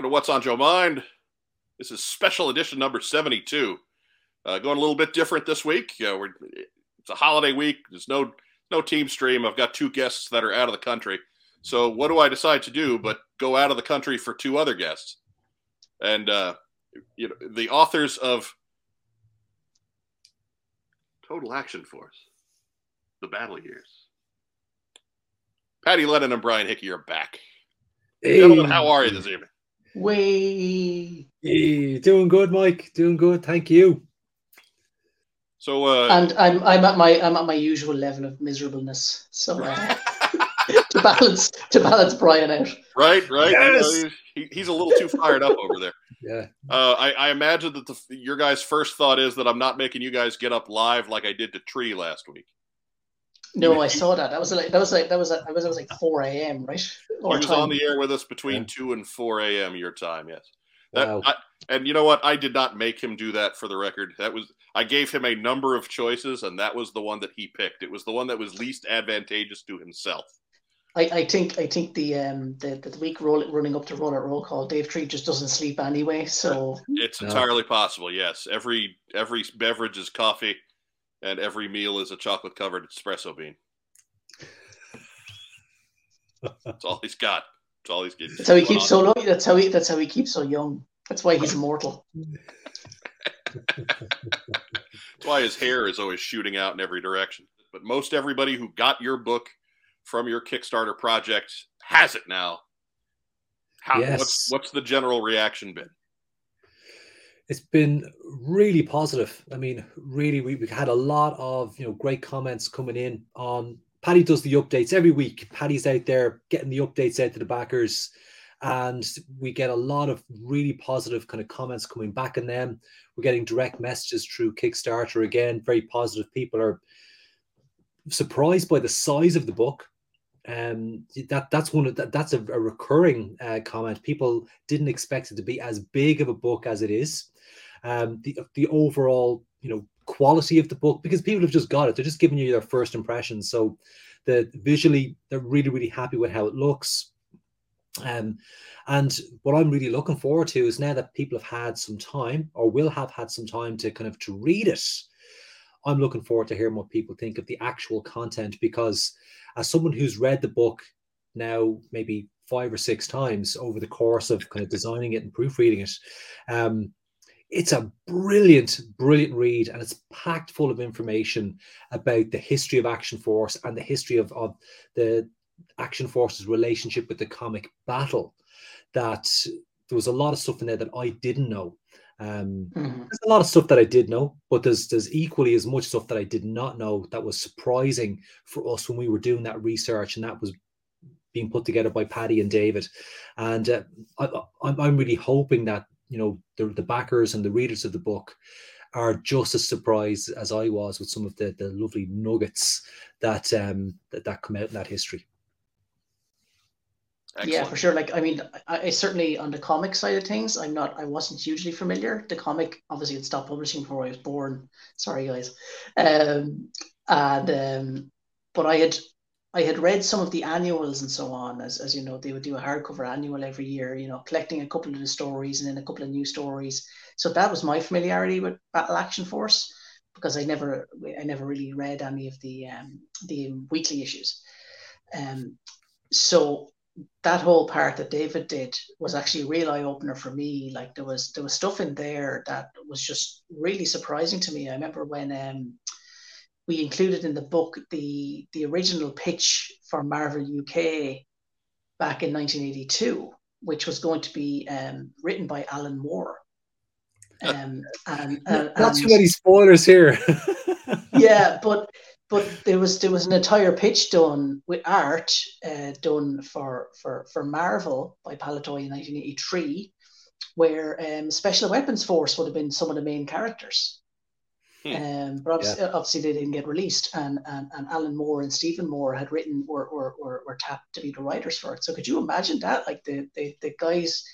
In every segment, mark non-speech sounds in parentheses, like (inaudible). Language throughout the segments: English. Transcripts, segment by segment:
welcome to What's on Joe Mind. This is special edition number 72. Uh, going a little bit different this week. We're, it's a holiday week. There's no no team stream. I've got two guests that are out of the country. So what do I decide to do but go out of the country for two other guests? And uh, you know, the authors of Total Action Force, The Battle Years. Paddy Lennon and Brian Hickey are back. Hey. Gentlemen, how are you this evening? We Hey, doing good, Mike. Doing good. Thank you. So, uh, and I'm I'm at my I'm at my usual level of miserableness. So uh, (laughs) to balance to balance Brian out. right, right. Yes! He, he's a little too fired up over there. (laughs) Yeah. Uh, I, I imagine that the, your guys' first thought is that I'm not making you guys get up live like I did to Tree last week. No, I saw that. That was like that was like that was that was, that was like four a.m. right? He Or was time. on the air with us between Yeah. two and four a.m. your time. Yes. That, Wow. I, and you know what? I did not make him do that for the record. That was I gave him a number of choices, and that was the one that he picked. It was the one that was least advantageous to himself. I, I think I think the um the, the week roll, running up to roll at roll call, Dave Tree just doesn't sleep anyway. So It's No. entirely possible. Yes, every every beverage is coffee, and every meal is a chocolate covered espresso bean. That's all he's got. That's all he's getting. that's how he keeps so long. That's how he that's how he keeps so young. That's why he's immortal. That's why his hair is always shooting out in every direction. But most everybody who got your book from your Kickstarter project has it now. How, Yes. what's, what's the general reaction been? It's been really positive. I mean, really, we, we've had a lot of you know great comments coming in on. Paddy does the updates every week. Paddy's out there getting the updates out to the backers, and we get a lot of really positive kind of comments coming back in them. We're getting direct messages through Kickstarter again. Very positive. People are surprised by the size of the book. Um, that that's one of that, that's a, a recurring uh, comment. People didn't expect it to be as big of a book as it is. Um, the the overall you know quality of the book because people have just got it. They're just giving you their first impressions. So the visually they're really really happy with how it looks. Um, and what I'm really looking forward to is now that people have had some time or will have had some time to kind of to read it. I'm looking forward to hearing what people think of the actual content because as someone who's read the book now maybe five or six times over the course of kind of designing it and proofreading it, um, it's a brilliant, brilliant read, and it's packed full of information about the history of Action Force and the history of, of the Action Force's relationship with the comic battle. That there was a lot of stuff in there that I didn't know. Um, Mhm. there's a lot of stuff that I did know, but there's there's equally as much stuff that I did not know that was surprising for us when we were doing that research, and that was being put together by Paddy and David. And uh, I, I'm I'm really hoping that you know the the backers and the readers of the book are just as surprised as I was with some of the the lovely nuggets that um that, that come out in that history. Yeah, for sure. Like, I mean, I, I certainly on the comic side of things, I'm not, I wasn't hugely familiar. The comic, obviously, had stopped publishing before I was born. Sorry, guys. Um, and um, but I had, I had read some of the annuals and so on. As as you know, they would do a hardcover annual every year. You know, collecting a couple of the stories and then a couple of new stories. So that was my familiarity with Battle Action Force because I never, I never really read any of the um, the weekly issues. Um, so that whole part that David did was actually a real eye opener for me. Like there was there was stuff in there that was just really surprising to me. I remember when um, we included in the book the the original pitch for Marvel UK back in 1982, which was going to be um, written by Alan Moore. Um, and, and, Not too many spoilers here. (laughs) yeah, but but there was there was an entire pitch done with art uh, done for for for Marvel by Palitoy in 1983, where um, Special Weapons Force would have been some of the main characters. Hmm. Um, but obviously, obviously they didn't get released, and, and and Alan Moore and Stephen Moore had written were, were, were, were tapped to be the writers for it. So could you imagine that? Like the the, the guys,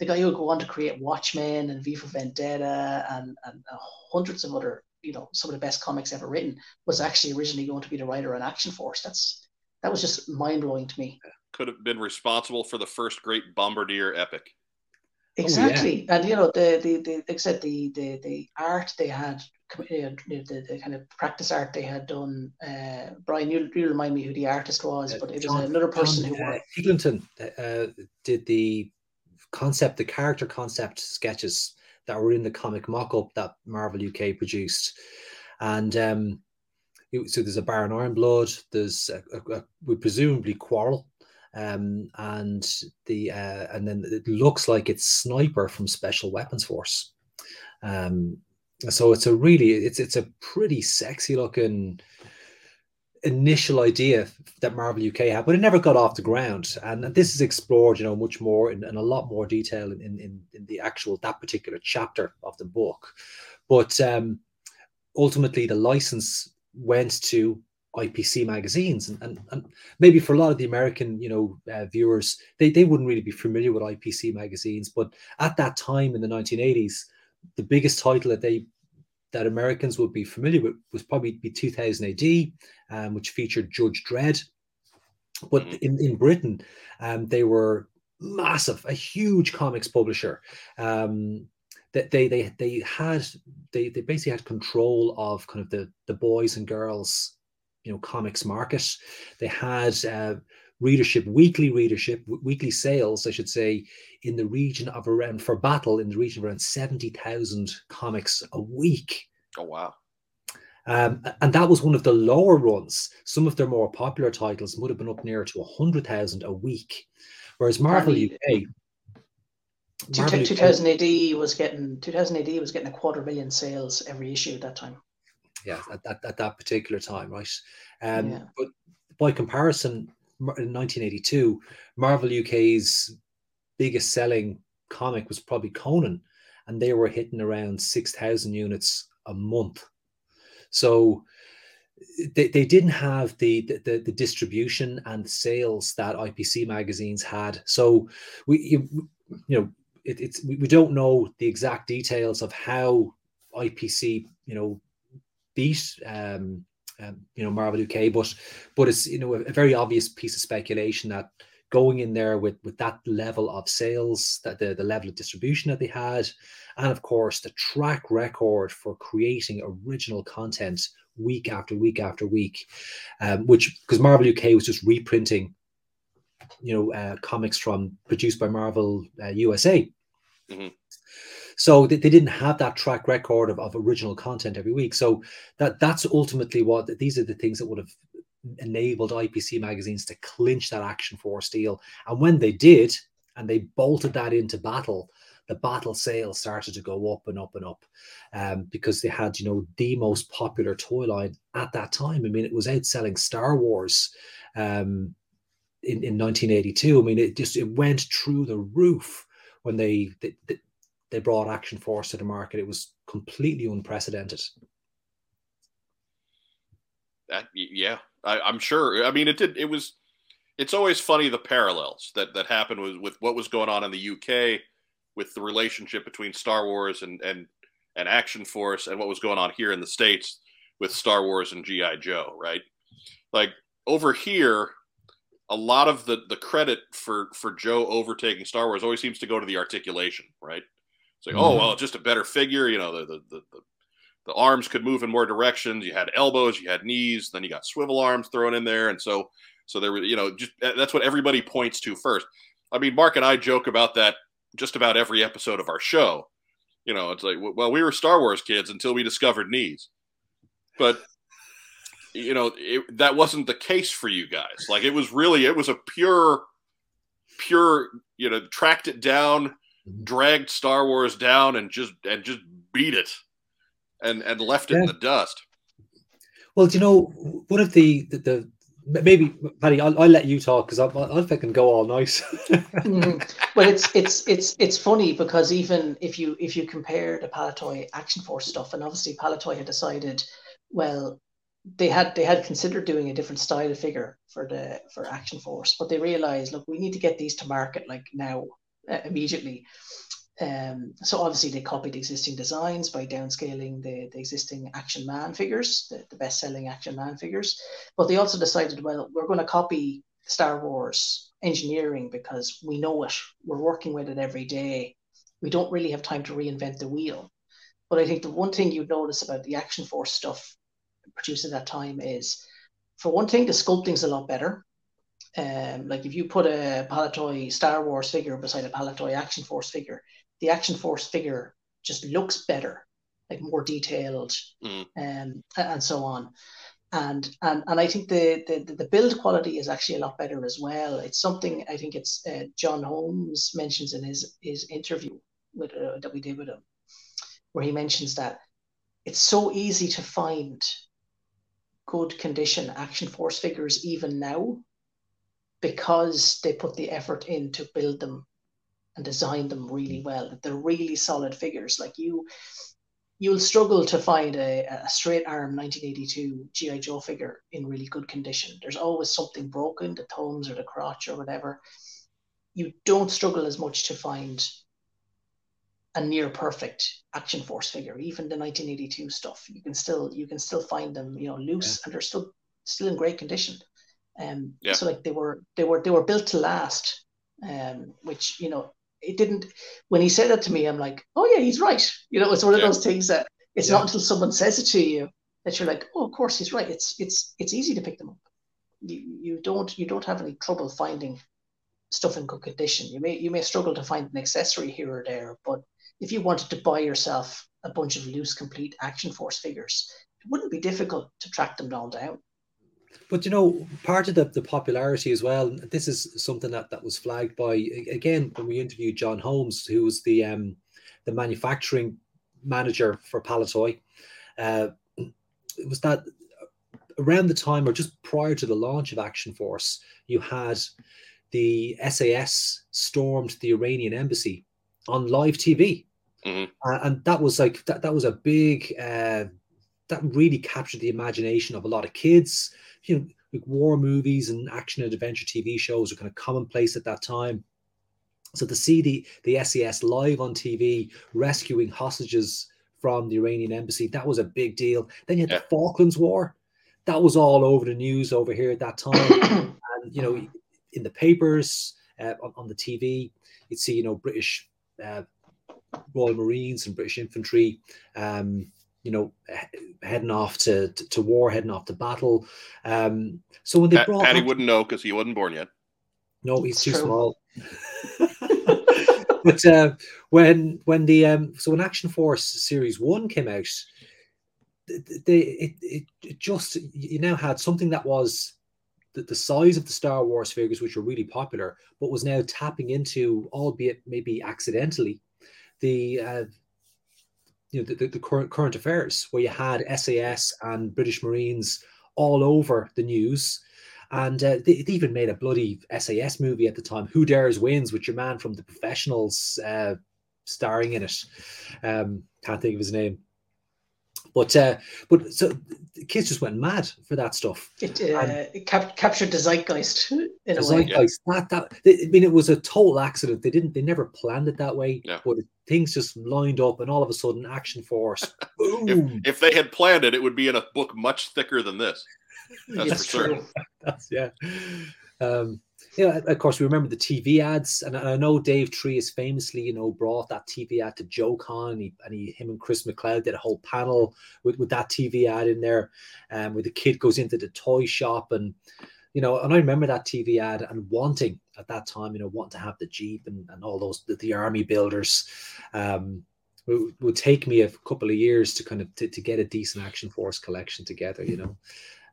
the guy who would go on to create Watchmen and V for Vendetta and, and uh, hundreds of other, you know, some of the best comics ever written, was actually originally going to be the writer on Action Force. That's that was just mind blowing to me. Could have been responsible for the first great Bombardier epic. Exactly, oh, yeah. and you know the the the like I said the the the art they had the, the, the kind of practice art they had done. Uh, Brian, you, you remind me who the artist was, uh, but it John, was another person John, who uh, Eglinton uh, did the concept, the character concept sketches that were in the comic mock-up that Marvel UK produced, and um, so there's a Baron Ironblood, there's a, a, a, we presumably Quarrel, um, and the uh, and then it looks like it's Sniper from Special Weapons Force. Um, so it's a really it's it's a pretty sexy looking initial idea that Marvel UK had, but it never got off the ground. And this is explored, you know, much more in, in a lot more detail in, in, in the actual that particular chapter of the book. But um, ultimately, the license went to IPC magazines, and, and, and maybe for a lot of the American, you know, uh, viewers, they, they wouldn't really be familiar with IPC magazines. But at that time in the 1980s, the biggest title that they that Americans would be familiar with was probably be 2000 AD, um, which featured Judge Dredd. But mm-hmm. in, in Britain, um, they were massive, a huge comics publisher. Um, that they they they had they they basically had control of kind of the the boys and girls you know comics market. They had uh, readership, weekly readership, weekly sales, I should say, in the region of around for Battle in the region of around seventy thousand comics a week. Oh wow! Um, and that was one of the lower runs. Some of their more popular titles would have been up near to hundred thousand a week, whereas Marvel UK. Marvel 2000 AD was getting 2000 AD was getting a quarter million sales every issue at that time yeah, at, at, at that particular time, right? Um, yeah. But by comparison, in 1982, Marvel UK's biggest selling comic was probably Conan, and they were hitting around 6,000 units a month. So they, they didn't have the, the, the distribution and sales that IPC magazines had. So we you, you know it, it's we, don't know the exact details of how IPC you know beat um, um, you know Marvel UK, but but it's you know a, a, very obvious piece of speculation that going in there with with that level of sales, that the the level of distribution that they had, and of course the track record for creating original content week after week after week, um, which because Marvel UK was just reprinting, you know, uh, comics from produced by Marvel uh, USA. Mm-hmm. So they, they didn't have that track record of, of original content every week. So that that's ultimately what these are the things that would have enabled IPC magazines to clinch that Action Force deal. And when they did, and they bolted that into battle, the battle sales started to go up and up and up um, because they had, you know, the most popular toy line at that time. I mean, it was outselling Star Wars um, in, in 1982. I mean, it just it went through the roof when they, they, they brought Action Force to the market. It was completely unprecedented. That, yeah, I, am sure. I mean, it did. It was. It's always funny the parallels that that happened with with what was going on in the UK with the relationship between Star Wars and and and Action Force and what was going on here in the states with Star Wars and GI Joe. Right, like over here, a lot of the the credit for for Joe overtaking Star Wars always seems to go to the articulation. Right, it's like, oh, mm-hmm. oh well, just a better figure. You know, the, the the, the the arms could move in more directions. You had elbows, you had knees, then you got swivel arms thrown in there, and so so there were you know just that's what everybody points to first. I mean, Mark and I joke about that just about every episode of our show. You know, it's like, well, we were Star Wars kids until we discovered knees, but you know it, that wasn't the case for you guys. Like it was really, it was a pure, pure, you know, tracked it down. Dragged Star Wars down and just and just beat it and and left it yeah. in the dust. Well, do you know one of the the, the maybe Paddy, I'll, I'll let you talk because I'll, I'll fucking go all nice. (laughs) mm. Well, it's it's it's it's funny because even if you if you compare the Palitoy Action Force stuff, and obviously Palitoy had decided, well, they had they had considered doing a different style of figure for the for Action Force, but they realized, look, we need to get these to market like now uh, immediately. Um, so obviously they copied existing designs by downscaling the, the existing Action Man figures, the, the best-selling Action Man figures. But they also decided, well, we're going to copy Star Wars engineering because we know it. We're working with it every day. we don't really have time to reinvent the wheel. But I think the one thing you'd notice about the Action Force stuff produced at that time is, for one thing, the sculpting's a lot better. Um, like if you put a Palitoy Star Wars figure beside a Palitoy Action Force figure, the Action Force figure just looks better, like more detailed, mm. um, and so on. And, and and I think the, the the build quality is actually a lot better as well. It's something I think it's uh, John Holmes mentions in his his interview with uh, that we did with him, where he mentions that it's so easy to find good condition action force figures even now because they put the effort in to build them and design them really mm. well. That they're really solid figures. Like you, you'll struggle to find a, a straight arm 1982 GI Joe figure in really good condition. There's always something broken, the thumbs or the crotch or whatever. You don't struggle as much to find a near perfect action force figure even the 1982 stuff you can still you can still find them you know loose yeah. and they're still still in great condition um yeah. so like they were they were they were built to last um which you know it didn't when he said that to me i'm like oh yeah he's right you know it's one of yeah. those things that it's not until someone says it to you that you're like oh of course he's right it's it's it's easy to pick them up you, you don't you don't have any trouble finding stuff in good condition you may you may struggle to find an accessory here or there but if you wanted to buy yourself a bunch of loose, complete Action Force figures, it wouldn't be difficult to track them all down. But you know, part of the, the popularity as well, this is something that, that was flagged by again when we interviewed John Holmes, who was the um, the manufacturing manager for Palitoy. Uh, it was that around the time or just prior to the launch of Action Force, you had the SAS stormed the Iranian embassy on live TV. Mm-hmm. Uh, and that was like that, that was a big uh, that really captured the imagination of a lot of kids. You know, like war movies and action and adventure TV shows were kind of commonplace at that time. So to see the the SAS live on TV rescuing hostages from the Iranian embassy, that was a big deal. Then you had yeah. the Falklands War, that was all over the news over here at that time, (coughs) and you know, in the papers, uh, on, on the TV, you'd see you know British uh, Royal Marines and British infantry, um, you know, heading off to, to, to war, heading off to battle. Um, so when they Pat, brought Paddy wouldn't know because he wasn't born yet. No, he's too small. (laughs) but uh, when when the um, so when Action Force Series One came out, they it, it, it just you now had something that was the, the size of the Star Wars figures, which were really popular, but was now tapping into, albeit maybe accidentally, the uh, you know the, the, the current current affairs, where you had SAS and British Marines all over the news. And uh, they, they, even made a bloody SAS movie at the time, Who Dares Wins, with your man from the professionals uh, starring in it. Um, can't think of his name. But uh, but so the kids just went mad for that stuff. It, uh, it cap- captured the zeitgeist in a zeitgeist. way. That, that I mean, it was a total accident. They didn't. They never planned it that way. Yeah. But things just lined up, and all of a sudden, Action Force. (laughs) if, if, they had planned it, it would be in a book much thicker than this. (laughs) That's, That's for true. (laughs) That's yeah. Um, yeah, of course, we remember the TV ads, and I know Dave Tree has famously, you know, brought that TV ad to Joe Con, and, he, and he, him and Chris McLeod did a whole panel with, with that TV ad in there, um, where the kid goes into the toy shop, and you know, and I remember that TV ad and wanting at that time, you know, wanting to have the Jeep and, and all those the, the army builders. Um, it would take me a couple of years to kind of to, to get a decent action force collection together, you know.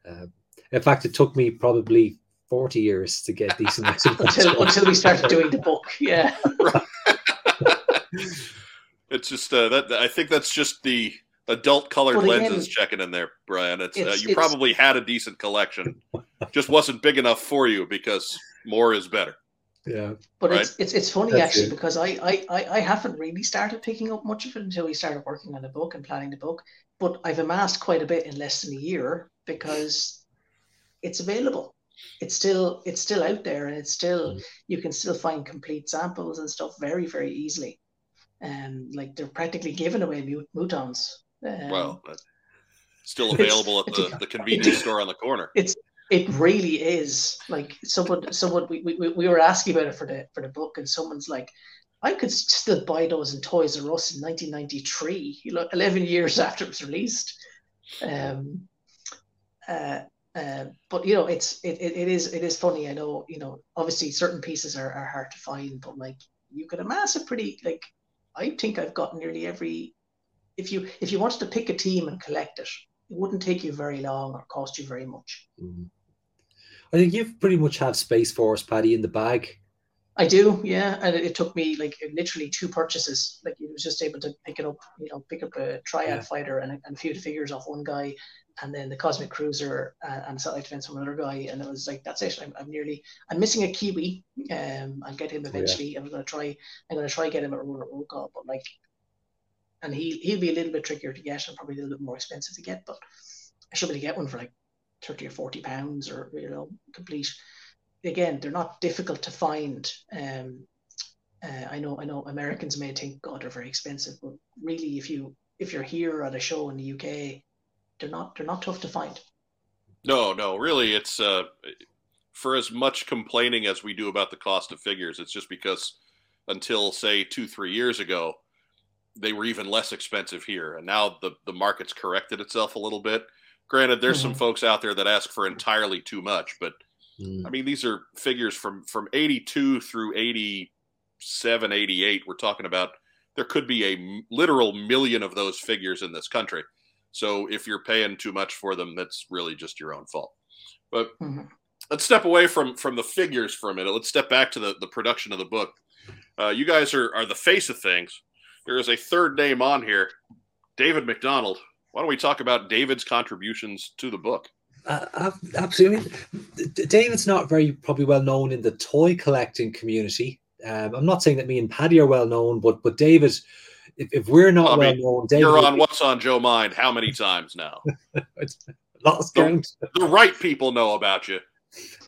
Uh, in fact, it took me probably 40 years to get decent (laughs) until, until we started doing the book. Yeah. (laughs) it's just uh, that I think that's just the adult colored well, lenses again, checking in there, Brian. It's, uh, it's uh, you it's, probably had a decent collection, just wasn't big enough for you because more is better. Yeah, but right? it's, it's it's funny That's actually it. because I, I I haven't really started picking up much of it until we started working on the book and planning the book. But I've amassed quite a bit in less than a year because it's available it's still it's still out there and it's still mm. you can still find complete samples and stuff very very easily and um, like they're practically giving away mut- mutons um, well still (laughs) available at the, the convenience (laughs) store on the corner it's it really is like someone someone we, we, we were asking about it for the for the book and someone's like I could still buy those in Toys R Us in 1993, you know, 11 years after it was released. Um, uh, uh, but you know, it's it, it, it is it is funny. I know you know obviously certain pieces are, are hard to find, but like you could amass a pretty like I think I've got nearly every. If you if you wanted to pick a team and collect it, it wouldn't take you very long or cost you very much. Mm-hmm. I think you've pretty much have Space Force, Paddy, in the bag. I do, yeah. And it, it, took me like literally two purchases. Like it was just able to pick it up, you know, pick up a triad yeah. fighter and a, and a few figures off one guy, and then the Cosmic Cruiser and, and Satellite Defense from another guy. And it was like that's it. I'm, I'm nearly I'm missing a Kiwi. Um, I'll get him eventually. Oh, yeah. I'm gonna try. I'm gonna try get him at Roller Roll Call, but like, and he he'll be a little bit trickier to get and probably a little bit more expensive to get. But I should be able to get one for like thirty or forty pounds or you know complete again, they're not difficult to find. Um, uh, I know, I know, Americans may think, God, they're very expensive, but really, if you if you're here at a show in the UK, they're not they're not tough to find. No, no, really, it's uh, for as much complaining as we do about the cost of figures, it's just because until say two three years ago, they were even less expensive here, and now the the market's corrected itself a little bit. Granted, there's mm-hmm. some folks out there that ask for entirely too much, but Mm. I mean, these are figures from from 82 through 87, 88. We're talking about there could be a literal million of those figures in this country. So if you're paying too much for them, that's really just your own fault. But mm-hmm. let's step away from from the figures for a minute. Let's step back to the the production of the book. Uh, you guys are are the face of things. There is a third name on here, David McDonald. Why don't we talk about David's contributions to the book? Uh, absolutely. David's not very probably well known in the toy collecting community. Um, I'm not saying that me and Paddy are well known, but but David, if, if we're not I well mean, known, David, you're on what's on Joe Mind how many times now? (laughs) lost count. The, the right people know about you.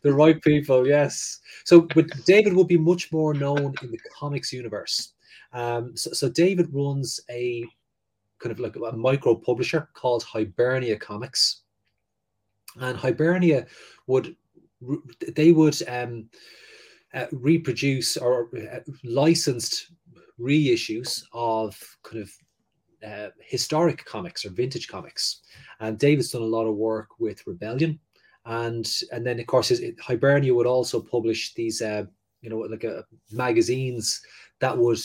The right people, yes. So, but David will be much more known in the comics universe. Um, so, so David runs a kind of like a micro publisher called Hibernia Comics and Hibernia would they would um, uh, reproduce or uh, licensed reissues of kind of uh, historic comics or vintage comics. And David's done a lot of work with Rebellion, and and then of course his, Hibernia would also publish these uh, you know like uh, magazines that would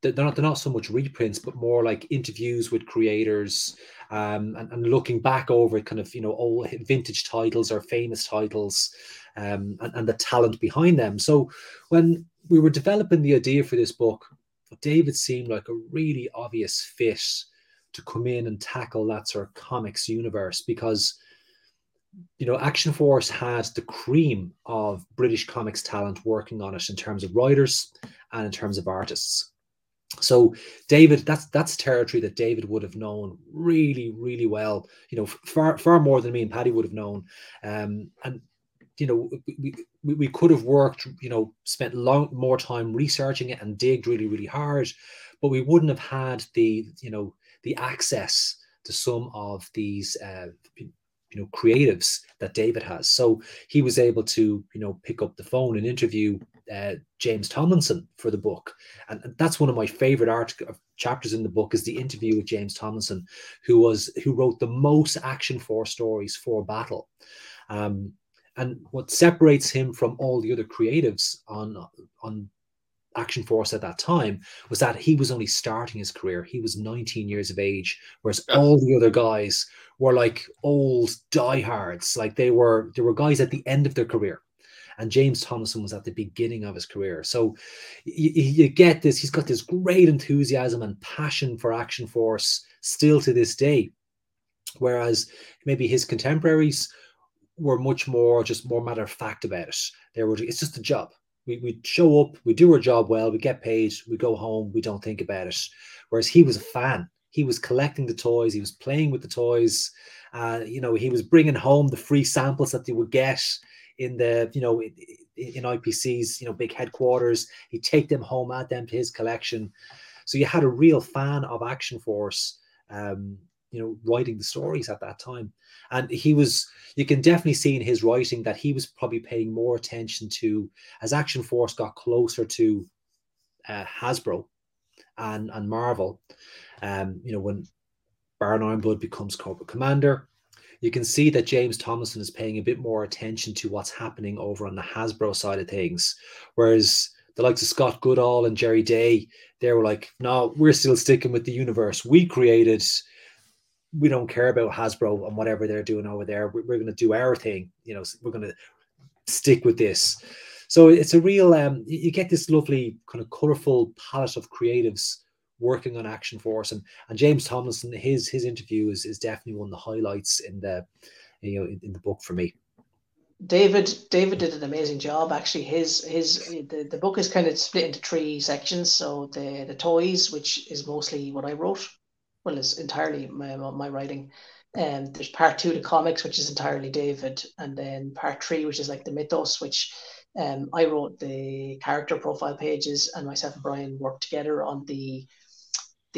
they're not they're not so much reprints but more like interviews with creators um, and, and, looking back over kind of you know old vintage titles or famous titles um, and, and the talent behind them. So when we were developing the idea for this book, David seemed like a really obvious fit to come in and tackle that sort of comics universe because you know action force has the cream of british comics talent working on it in terms of writers and in terms of artists so David, that's that's territory that David would have known really, really well. You know, far far more than me and Paddy would have known. Um, and you know, we, we, we could have worked, you know, spent long more time researching it and digged really, really hard, but we wouldn't have had the, you know, the access to some of these uh, you know creatives that David has. So he was able to you know pick up the phone and interview uh, James Tomlinson for the book, and that's one of my favorite art uh, chapters in the book is the interview with James Tomlinson, who was who wrote the most Action Force stories for Battle. Um, and what separates him from all the other creatives on on Action Force at that time was that he was only starting his career. He was 19 years of age, whereas all the other guys were like old diehards. Like they were, there were guys at the end of their career. And James Thompson was at the beginning of his career. So you, you get this, he's got this great enthusiasm and passion for Action Force still to this day. Whereas maybe his contemporaries were much more just more matter of fact about it. They were it's just a job. We we show up, we do our job well, we get paid, we go home, we don't think about it. Whereas he was a fan he was collecting the toys he was playing with the toys uh, you know he was bringing home the free samples that they would get in the you know in, ipc's you know big headquarters he'd take them home add them to his collection so you had a real fan of action force um, you know writing the stories at that time and he was you can definitely see in his writing that he was probably paying more attention to as action force got closer to uh, Hasbro and and Marvel. Um, you know, when Baron Ironblood becomes corporate commander, you can see that James Thomason is paying a bit more attention to what's happening over on the Hasbro side of things, whereas the likes of Scott Goodall and Jerry Day, they were like, no, we're still sticking with the universe we created. We don't care about Hasbro and whatever they're doing over there. We're, going to do our thing. You know, we're going to stick with this. So it's a real, um, you get this lovely kind of colorful palette of creatives working on Action Force, and and James Thomason, his his interview is is definitely one of the highlights in the you know in, in the book for me. David David did an amazing job. Actually, his his the, the book is kind of split into three sections. So the the toys, which is mostly what I wrote, well, it's entirely my my writing. And um, there's part two, the comics, which is entirely David, and then part three, which is like the mythos, which um, I wrote the character profile pages, and myself and Brian worked together on the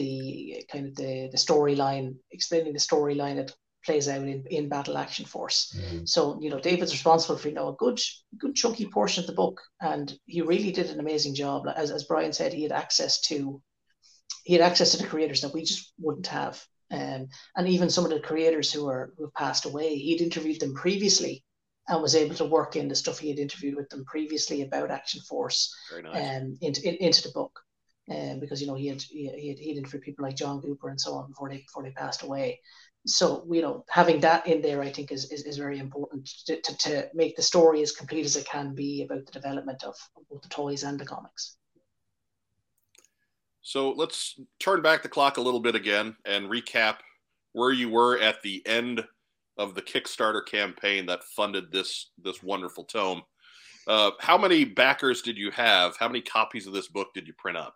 the kind of the the storyline, explaining the storyline that plays out in, in Battle Action Force. Mm-hmm. So you know, David's responsible for you know a good good chunky portion of the book, and he really did an amazing job. As as Brian said, he had access to he had access to the creators that we just wouldn't have. Um, and even some of the creators who are who have passed away, he'd interviewed them previously and was able to work in the stuff he had interviewed with them previously about Action Force nice. um, into in, into the book um, because you know he had he had, he had for people like John Cooper and so on before they before they passed away. So you know having that in there, I think is is, is very important to, to, to make the story as complete as it can be about the development of, of both the toys and the comics. So let's turn back the clock a little bit again and recap where you were at the end of the Kickstarter campaign that funded this this wonderful tome. Uh, how many backers did you have? How many copies of this book did you print up?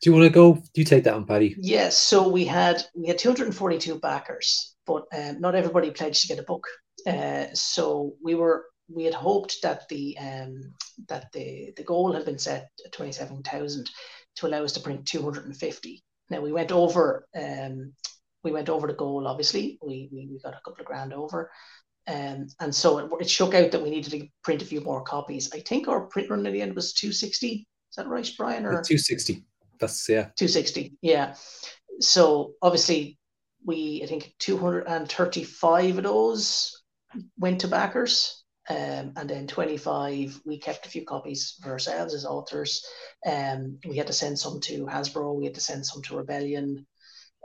Do you want to go? Do you take that one, Paddy? Yes. So we had we had 242 backers, but um, not everybody pledged to get a book. Uh, so we were we had hoped that the um, that the the goal had been set at 27,000 to allow us to print 250. Now we went over um, we went over the goal. Obviously, we we, we got a couple of grand over. Um, and so it, it shook out that we needed to print a few more copies. I think our print run at the end was 260. Is that right, Brian? Or 260. That's yeah. 260. Yeah. So obviously we I think 235 of those went to backers. Um, and then 25 we kept a few copies for ourselves as authors um, we had to send some to hasbro we had to send some to rebellion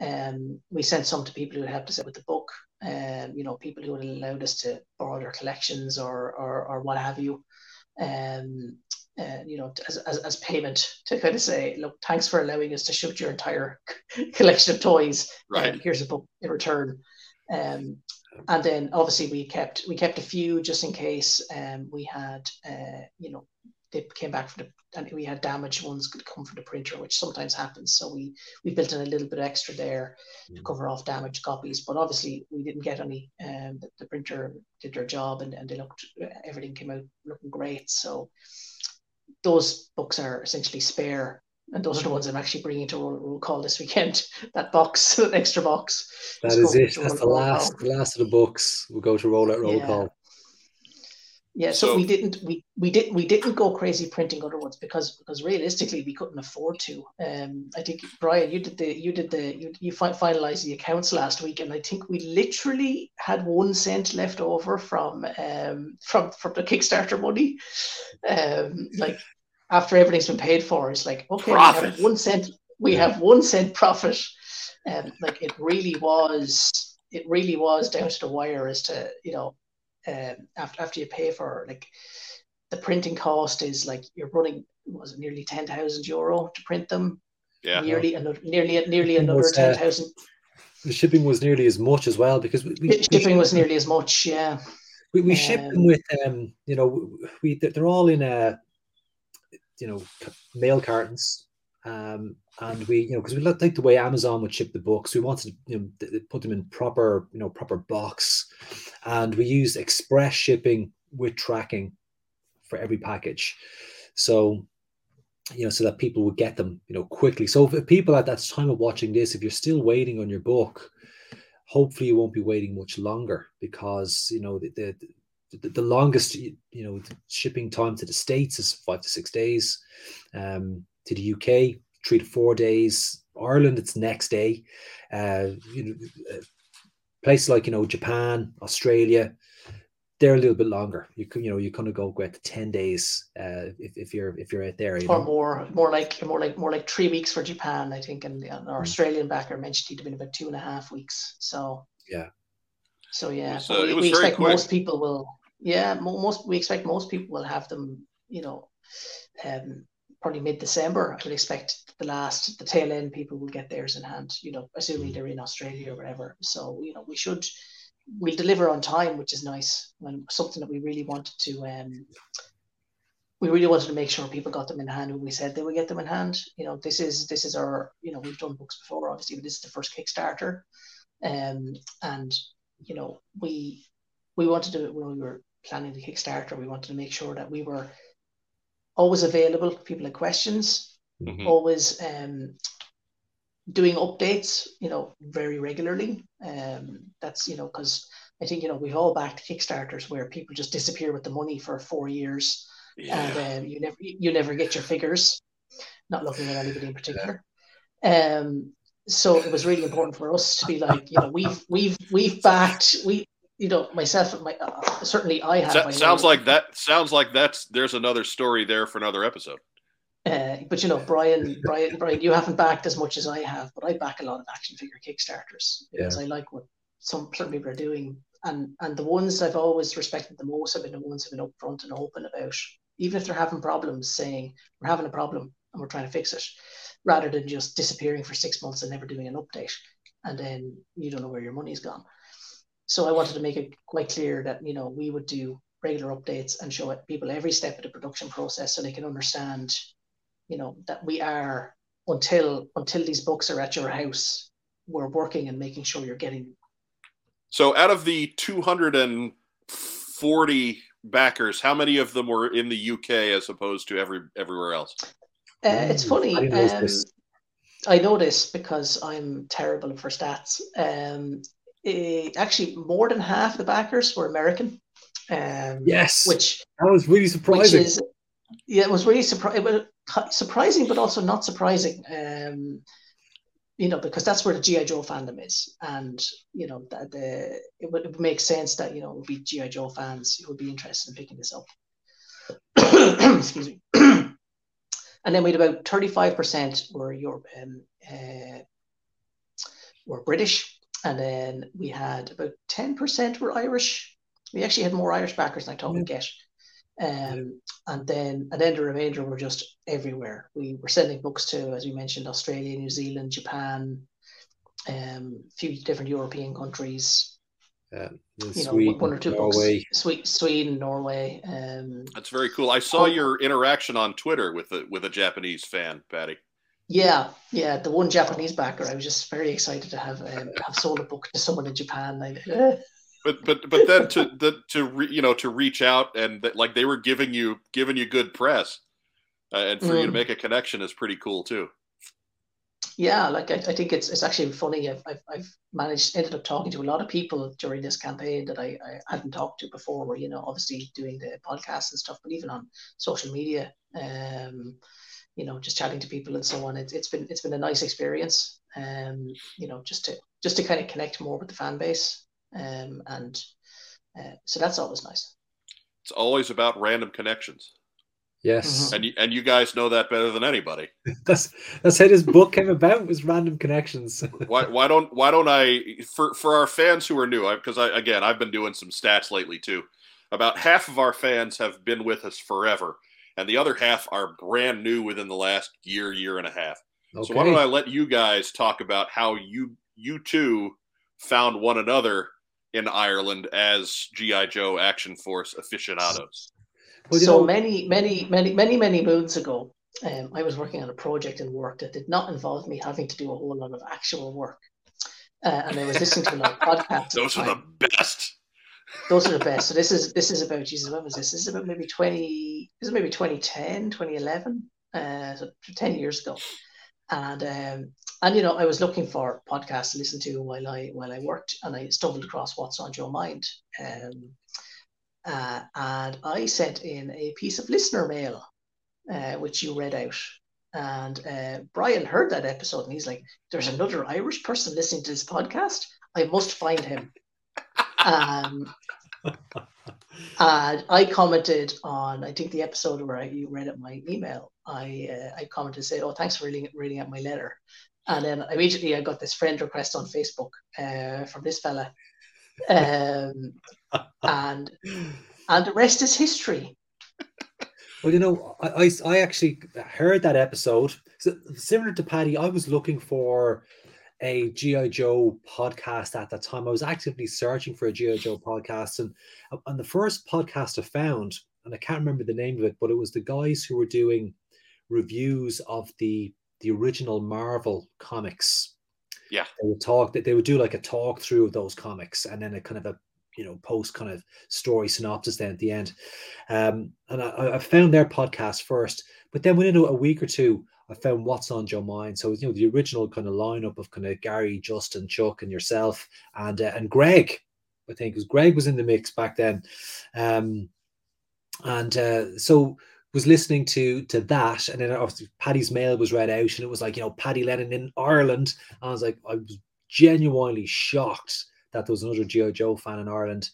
um, we sent some to people who helped us with the book um, you know people who had allowed us to borrow their collections or or, or what have you um, uh, you know, as, as, as payment to kind of say, look, thanks for allowing us to shoot your entire (laughs) collection of toys. Right. Um, here's a book in return. Um, and then obviously we kept we kept a few just in case um, we had uh, you know they came back from the and we had damaged ones could come from the printer, which sometimes happens. So we we built in a little bit extra there mm. to cover off damaged copies. But obviously we didn't get any. Um, the, the printer did their job and, and they looked everything came out looking great. So those books are essentially spare and those are the mm-hmm. ones I'm actually bringing to roll, roll call this weekend. (laughs) That box, (laughs) that extra box. That is it. That's the last, the last of the books. We'll go to roll out roll yeah. call. Yeah, so, so, we didn't we we did we didn't go crazy printing other ones because because realistically we couldn't afford to. Um, I think Brian, you did the you did the you, you finalized the accounts last week, and I think we literally had one cent left over from um from from the Kickstarter money. Um, like after everything's been paid for, it's like okay, profit. we have one cent. We have one cent profit. Um, like it really was. It really was down to the wire as to you know um, after after you pay for like the printing cost is like you're running was it nearly ten thousand euro to print them. Yeah. Nearly another nearly nearly another was, ten thousand. Uh, the shipping was nearly as much as well because we, we shipping we, was nearly as much. Yeah. We, we um, ship them with um you know we they're all in a you know mail cartons um, and we, you know, because we like the way Amazon would ship the books, we wanted to you know, put them in proper, you know, proper box, and we use express shipping with tracking for every package. So, you know, so that people would get them, you know, quickly. So, if people at that time of watching this, if you're still waiting on your book, hopefully you won't be waiting much longer because you know the, the the, longest you know shipping time to the states is five to six days. Um, to the UK, three to four days. Ireland, it's next day. Uh, you know, uh, places like you know Japan, Australia, they're a little bit longer. You can you know you kind of go go out to ten days uh, if, if you're if you're out there. or know? more more like more like more like three weeks for Japan, I think. And our mm. Australian backer mentioned he'd been about two and a half weeks. So yeah. So yeah, was, uh, we, we expect quick. most people will. Yeah, most we expect most people will have them. You know, um, probably mid December. I would expect the last, the tail end people will get theirs in hand, you know, assuming they're in Australia or whatever. So, you know, we should, we'll deliver on time, which is nice. When something that we really wanted to, um, we really wanted to make sure people got them in hand when we said they would get them in hand. You know, this is, this is our, you know, we've done books before, obviously, but this is the first Kickstarter. Um, and, you know, we, we wanted to, when we were planning the Kickstarter, we wanted to make sure that we were always available people had questions, mm-hmm. always um, doing updates, you know, very regularly. Um, that's, you know, because I think, you know, we've all backed Kickstarters where people just disappear with the money for four years yeah. and um, you never you never get your figures, not looking at anybody in particular. Um, so it was really important for us to be like, you know, we've we've we've backed we you know myself my uh, certainly i have sounds like that sounds like that's there's another story there for another episode uh, but you know brian brian brian you haven't backed as much as i have but i back a lot of action figure kickstarters because yeah. i like what some people are doing and and the ones i've always respected the most have been the ones who've been upfront and open about even if they're having problems saying we're having a problem and we're trying to fix it rather than just disappearing for six months and never doing an update and then you don't know where your money's gone so I wanted to make it quite clear that you know we would do regular updates and show people every step of the production process so they can understand, you know, that we are until until these books are at your house, we're working and making sure you're getting. So out of the 240 backers, how many of them were in the UK as opposed to every everywhere else? Uh, it's funny. I know, um, I know this because I'm terrible for stats. Um, uh, actually more than half the backers were American. Um, yes, which that was really surprising. Is, yeah, it was really surprising. Surprising, but also not surprising. Um, you know, because that's where the GI Joe fandom is, and you know that the it would, it would make sense that you know it would be GI Joe fans who would be interested in picking this up. (coughs) Excuse me. (coughs) and then we had about thirty five percent were Europe, um, uh, were British, and then we had about 10% were Irish. We actually had more Irish backers than I thought we'd get. Um, and then and then the remainder were just everywhere. We were sending books to, as we mentioned, Australia, New Zealand, Japan, um, a few different European countries. Uh, you Sweden, know, one or two Norway. books. Sweden, Norway. Um, That's very cool. I saw your interaction on Twitter with a with a Japanese fan, Paddy. Yeah, yeah, the one Japanese backer. I was just very excited to have um, have sold a book to someone in Japan. (laughs) but but but then to the to re, you know to reach out and that, like they were giving you giving you good press, uh, and for mm. you to mm. make a connection is pretty cool too. Yeah, like I, I think it's it's actually funny. I've, I've, I've managed ended up talking to a lot of people during this campaign that I, I hadn't talked to before. Where you know obviously doing the podcast and stuff, but even on social media. Um, you know, just chatting to people and so on. It's it's been it's been a nice experience. Um, you know, just to just to kind of connect more with the fan base. Um, and uh, so that's always nice. It's always about random connections. Yes, mm-hmm. and you, and you guys know that better than anybody. (laughs) that's that's how this book came about was random connections. (laughs) why why don't why don't I for for our fans who are new because I, I again I've been doing some stats lately too. About half of our fans have been with us forever and the other half are brand new within the last year, year and a half. Okay. So why don't I let you guys talk about how you you two found one another in Ireland as GI Joe Action Force aficionados? Well, so know, many, many, many, many, many moons ago, um, I was working on a project in work that did not involve me having to do a whole lot of actual work. Uh, and I was listening to another (laughs) podcast. Those are the best. Those are the best. So this is this is about Jesus. When was this? This is about maybe twenty. This is maybe 2010, 2011. Uh, so ten years ago. And um, and you know, I was looking for podcasts to listen to while I while I worked, and I stumbled across What's on Joe Mind. Um, uh, and I sent in a piece of listener mail, uh, which you read out. And uh, Brian heard that episode, and he's like, "There's another Irish person listening to this podcast. I must find him." um, (laughs) and I commented on, I think the episode where I, you read at my email, I uh, I commented say, "Oh, thanks for reading reading out my letter," and then immediately I got this friend request on Facebook uh, from this fella, um, (laughs) and and the rest is history. Well, you know, I, I, I actually heard that episode. So, similar to Paddy, I was looking for a GI Joe podcast at that time. I was actively searching for a GI Joe podcast, and and the first podcast I found, and I can't remember the name of it, but it was the guys who were doing reviews of the the original Marvel comics. Yeah, they would talk that they would do like a talk through of those comics, and then a kind of a you know post kind of story synopsis then at the end. Um, and I, I found their podcast first, but then within a week or two, I found what's on your Mind. So you know the original kind of lineup of kind of Gary, Justin, Chuck, and yourself, and uh, and Greg. I think because Greg was in the mix back then, um, and uh, so was listening to to that, and then obviously Paddy's mail was read out, and it was like you know Paddy Lennon in Ireland. And I was like, I was genuinely shocked that there was another GI Joe fan in Ireland,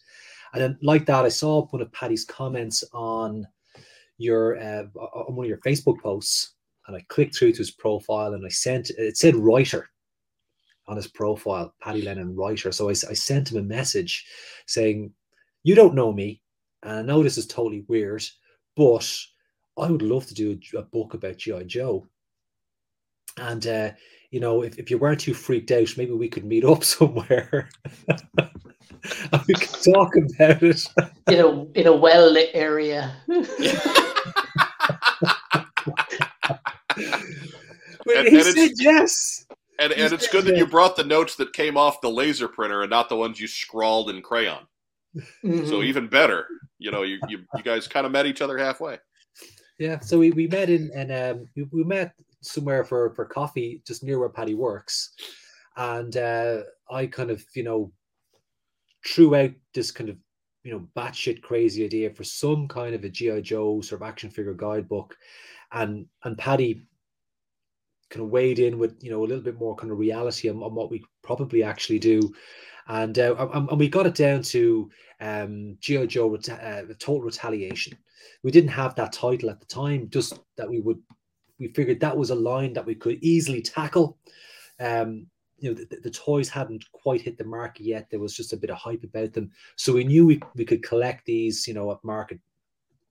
and then like that, I saw one of Paddy's comments on your uh, on one of your Facebook posts, and I clicked through to his profile, and I sent it said writer on his profile, Paddy Lennon writer. So I, I sent him a message saying, "You don't know me, and I know this is totally weird, but." I would love to do a, a book about GI Joe. And uh, you know, if, if you weren't too freaked out, maybe we could meet up (laughs) somewhere. (laughs) and we could talk about it. in a in a well lit area. (laughs) well, and, he and said yes. And, and it's good that you brought the notes that came off the laser printer and not the ones you scrawled in crayon. Mm-hmm. So even better, you know, you, you, you guys kind of met each other halfway. Yeah, so we, we met in and um we, we met somewhere for for coffee just near where Paddy works, and uh, I kind of you know threw out this kind of you know batshit crazy idea for some kind of a GI Joe sort of action figure guidebook, and and Paddy kind of weighed in with you know a little bit more kind of reality on, on what we probably actually do, and uh, and, we got it down to um, GI Joe uh, Total Retaliation we didn't have that title at the time, just that we would we figured that was a line that we could easily tackle. Um, you know, the, the, toys hadn't quite hit the market yet. There was just a bit of hype about them. So we knew we, we could collect these, you know, at market,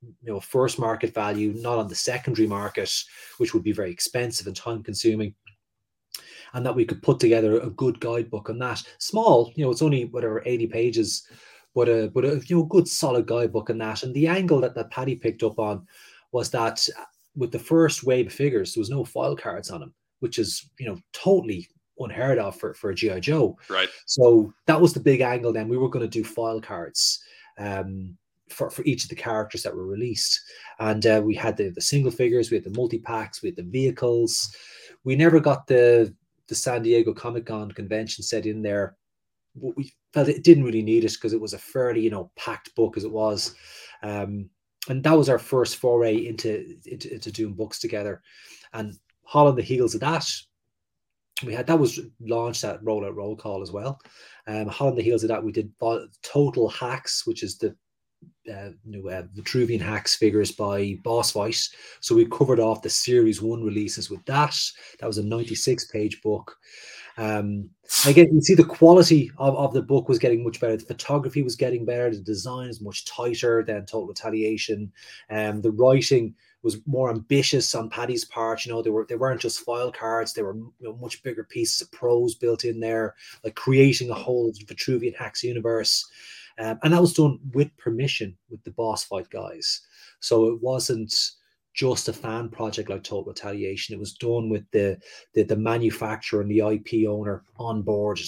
you know, first market value, not on the secondary market, which would be very expensive and time consuming. And that we could put together a good guidebook on that. Small, you know, it's only whatever 80 pages, but a but a you know good solid guidebook on that. And the angle that that Paddy picked up on was that with the first wave of figures, there was no file cards on them, which is you know totally unheard of for for a GI Joe. Right. So that was the big angle. Then we were going to do file cards. Um, for, for each of the characters that were released. And uh, we had the, the single figures, we had the multi packs, we had the vehicles. We never got the the San Diego Comic Con convention set in there we felt it didn't really need it because it was a fairly you know packed book as it was. Um, and that was our first foray into, into, into doing books together. And on the heels of that we had that was launched at rollout roll call as well. Um on the heels of that we did total hacks which is the uh, you uh, Vitruvian hacks figures by Boss Fight. So we covered off the series one releases with that. That was a 96 page book. Um, again, you see the quality of, of the book was getting much better. The photography was getting better. The design is much tighter than Total Retaliation. Um, the writing was more ambitious on Paddy's part. You know, they were they weren't just file cards; they were you know, much bigger pieces of prose built in there, like creating a whole Vitruvian Hacks universe. Um, and that was done with permission with the boss fight guys. So it wasn't just a fan project like Total Retaliation. It was done with the the, the manufacturer and the IP owner on board.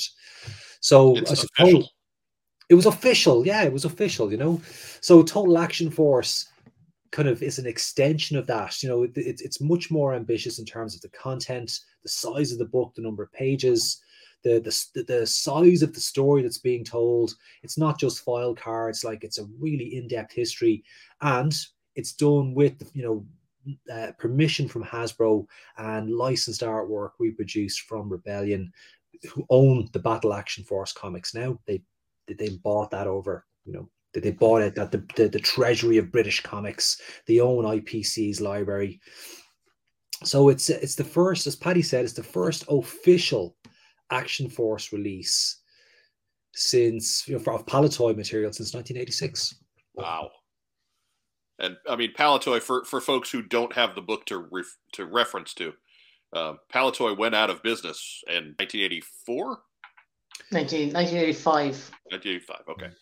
So it's I suppose official. it was official. Yeah, it was official. You know, so Total Action Force kind of is an extension of that. You know, it, it, it's much more ambitious in terms of the content, the size of the book, the number of pages, the the the size of the story that's being told. It's not just file cards; like it's a really in depth history, and it's done with you know uh, permission from Hasbro and licensed artwork we produced from Rebellion, who own the Battle Action Force comics now. They they bought that over, you know, they bought it at the, the, the treasury of British comics. They own IPC's library. So it's it's the first, as Paddy said, it's the first official Action Force release since you know, of Palitoy material since 1986. Wow. And I mean, Palitoy for for folks who don't have the book to ref, to reference to, uh, Palitoy went out of business in 1984. 19, 1985. 1985. Okay.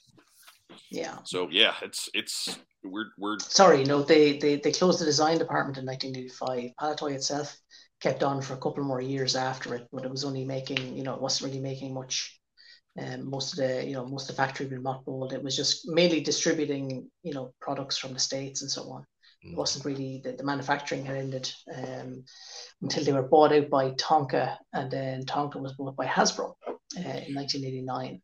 Yeah. So yeah, it's it's we're we're sorry, no, they they they closed the design department in 1985. Palitoy itself kept on for a couple more years after it, but it was only making you know it wasn't really making much um, most of the you know most of the factory been mothballed. It was just mainly distributing you know products from the states and so on. Mm. It wasn't really the, the manufacturing had ended um, until they were bought out by Tonka, and then Tonka was bought by Hasbro uh, in 1989.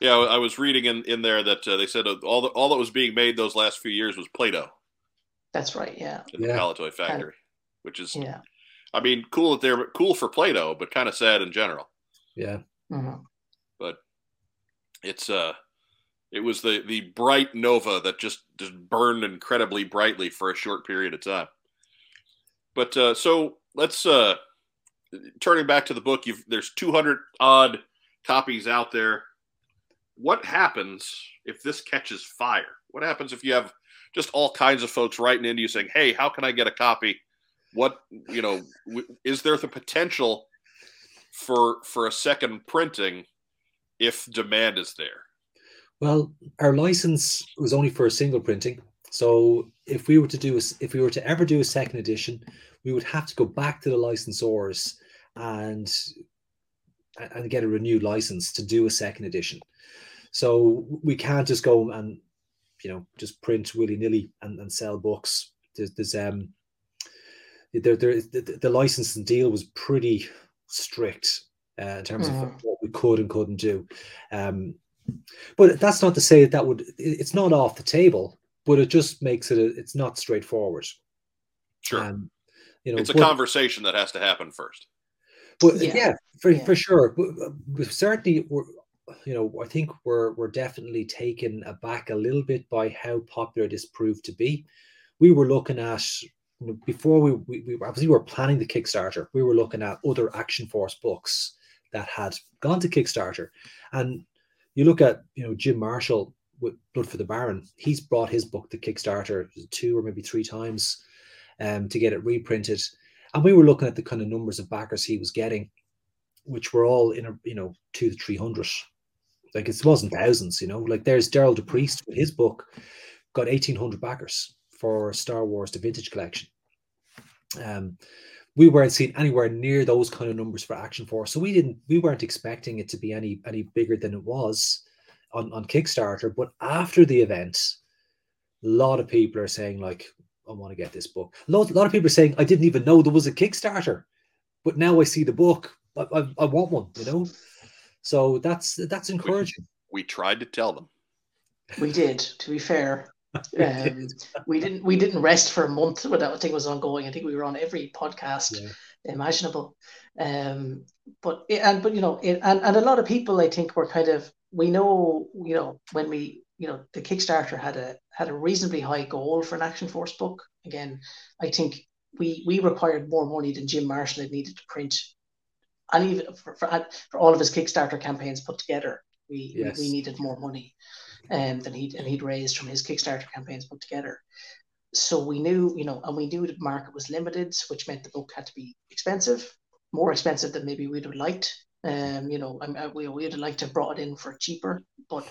Yeah, I was reading in, in there that uh, they said all the, all that was being made those last few years was Play-Doh. That's right. Yeah. In the yeah. Palitoy factory, and, which is yeah. I mean, cool that they're cool for Play-Doh, but kind of sad in general. Yeah. Mm-hmm but it's uh it was the the bright nova that just just burned incredibly brightly for a short period of time but uh so let's uh turning back to the book you've there's 200 odd copies out there what happens if this catches fire what happens if you have just all kinds of folks writing into you saying hey how can i get a copy what you know is there the potential for for a second printing if demand is there? Well, our license was only for a single printing. So if we were to do, if we were to ever do a second edition, we would have to go back to the licensors and and get a renewed license to do a second edition. So we can't just go and you know just print willy nilly and, and sell books. There's, there's um there, there the, the licensing deal was pretty strict uh, in terms mm. of what we could and couldn't do. Um, but that's not to say that that would. It's not off the table, but it just makes it. A, it's not straightforward. Sure. Um, you know, it's a but, conversation that has to happen first. But yeah, yeah for yeah. for sure. But, but certainly, we're, you know, I think we're we're definitely taken aback a little bit by how popular this proved to be. We were looking at before we, we, we obviously were planning the Kickstarter. We were looking at other Action Force books that had gone to Kickstarter. And you look at, you know, Jim Marshall with Blood for the Baron, he's brought his book to Kickstarter two or maybe three times um, to get it reprinted. And we were looking at the kind of numbers of backers he was getting, which were all in a, you know, two to 300. Like it wasn't thousands, you know, like there's Daryl DePriest with his book got 1800 backers for Star Wars, the vintage collection. Um, we weren't seeing anywhere near those kind of numbers for Action Force, so we didn't we weren't expecting it to be any any bigger than it was on on Kickstarter. But after the event, a lot of people are saying like, "I want to get this book." A lot, a lot of people are saying, "I didn't even know there was a Kickstarter, but now I see the book. I, I, I want one." You know, so that's that's encouraging. We, we tried to tell them. We did. To be fair, um, we didn't we didn't rest for a month when that thing was ongoing. I think we were on every podcast yeah. imaginable. Um, but and but you know, it, and and a lot of people I think were kind of we know you know when we you know the Kickstarter had a had a reasonably high goal for an Action Force book. Again, I think we we required more money than Jim Marshall had needed to print, and even for, for, for all of his Kickstarter campaigns put together, we yes. we, we needed more money um, than he'd and he'd raised from his Kickstarter campaigns put together. So we knew, you know, and we knew the market was limited, which meant the book had to be expensive, more expensive than maybe we'd have liked. Um, you know, I, we we'd have liked to have brought it in for cheaper, but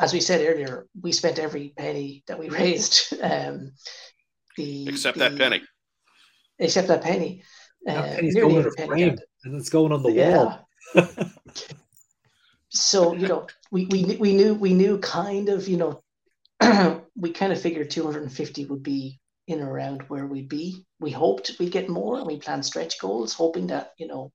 as we said earlier, we spent every penny that we (laughs) raised. Um, the, except the, that penny. Except that penny. That uh, penny's going in penny and it's going on the yeah. wall. (laughs) so you know we, we we knew we knew kind of you know (clears throat) we kind of figured 250 would be in around where we'd be we hoped we'd get more and we planned stretch goals hoping that you know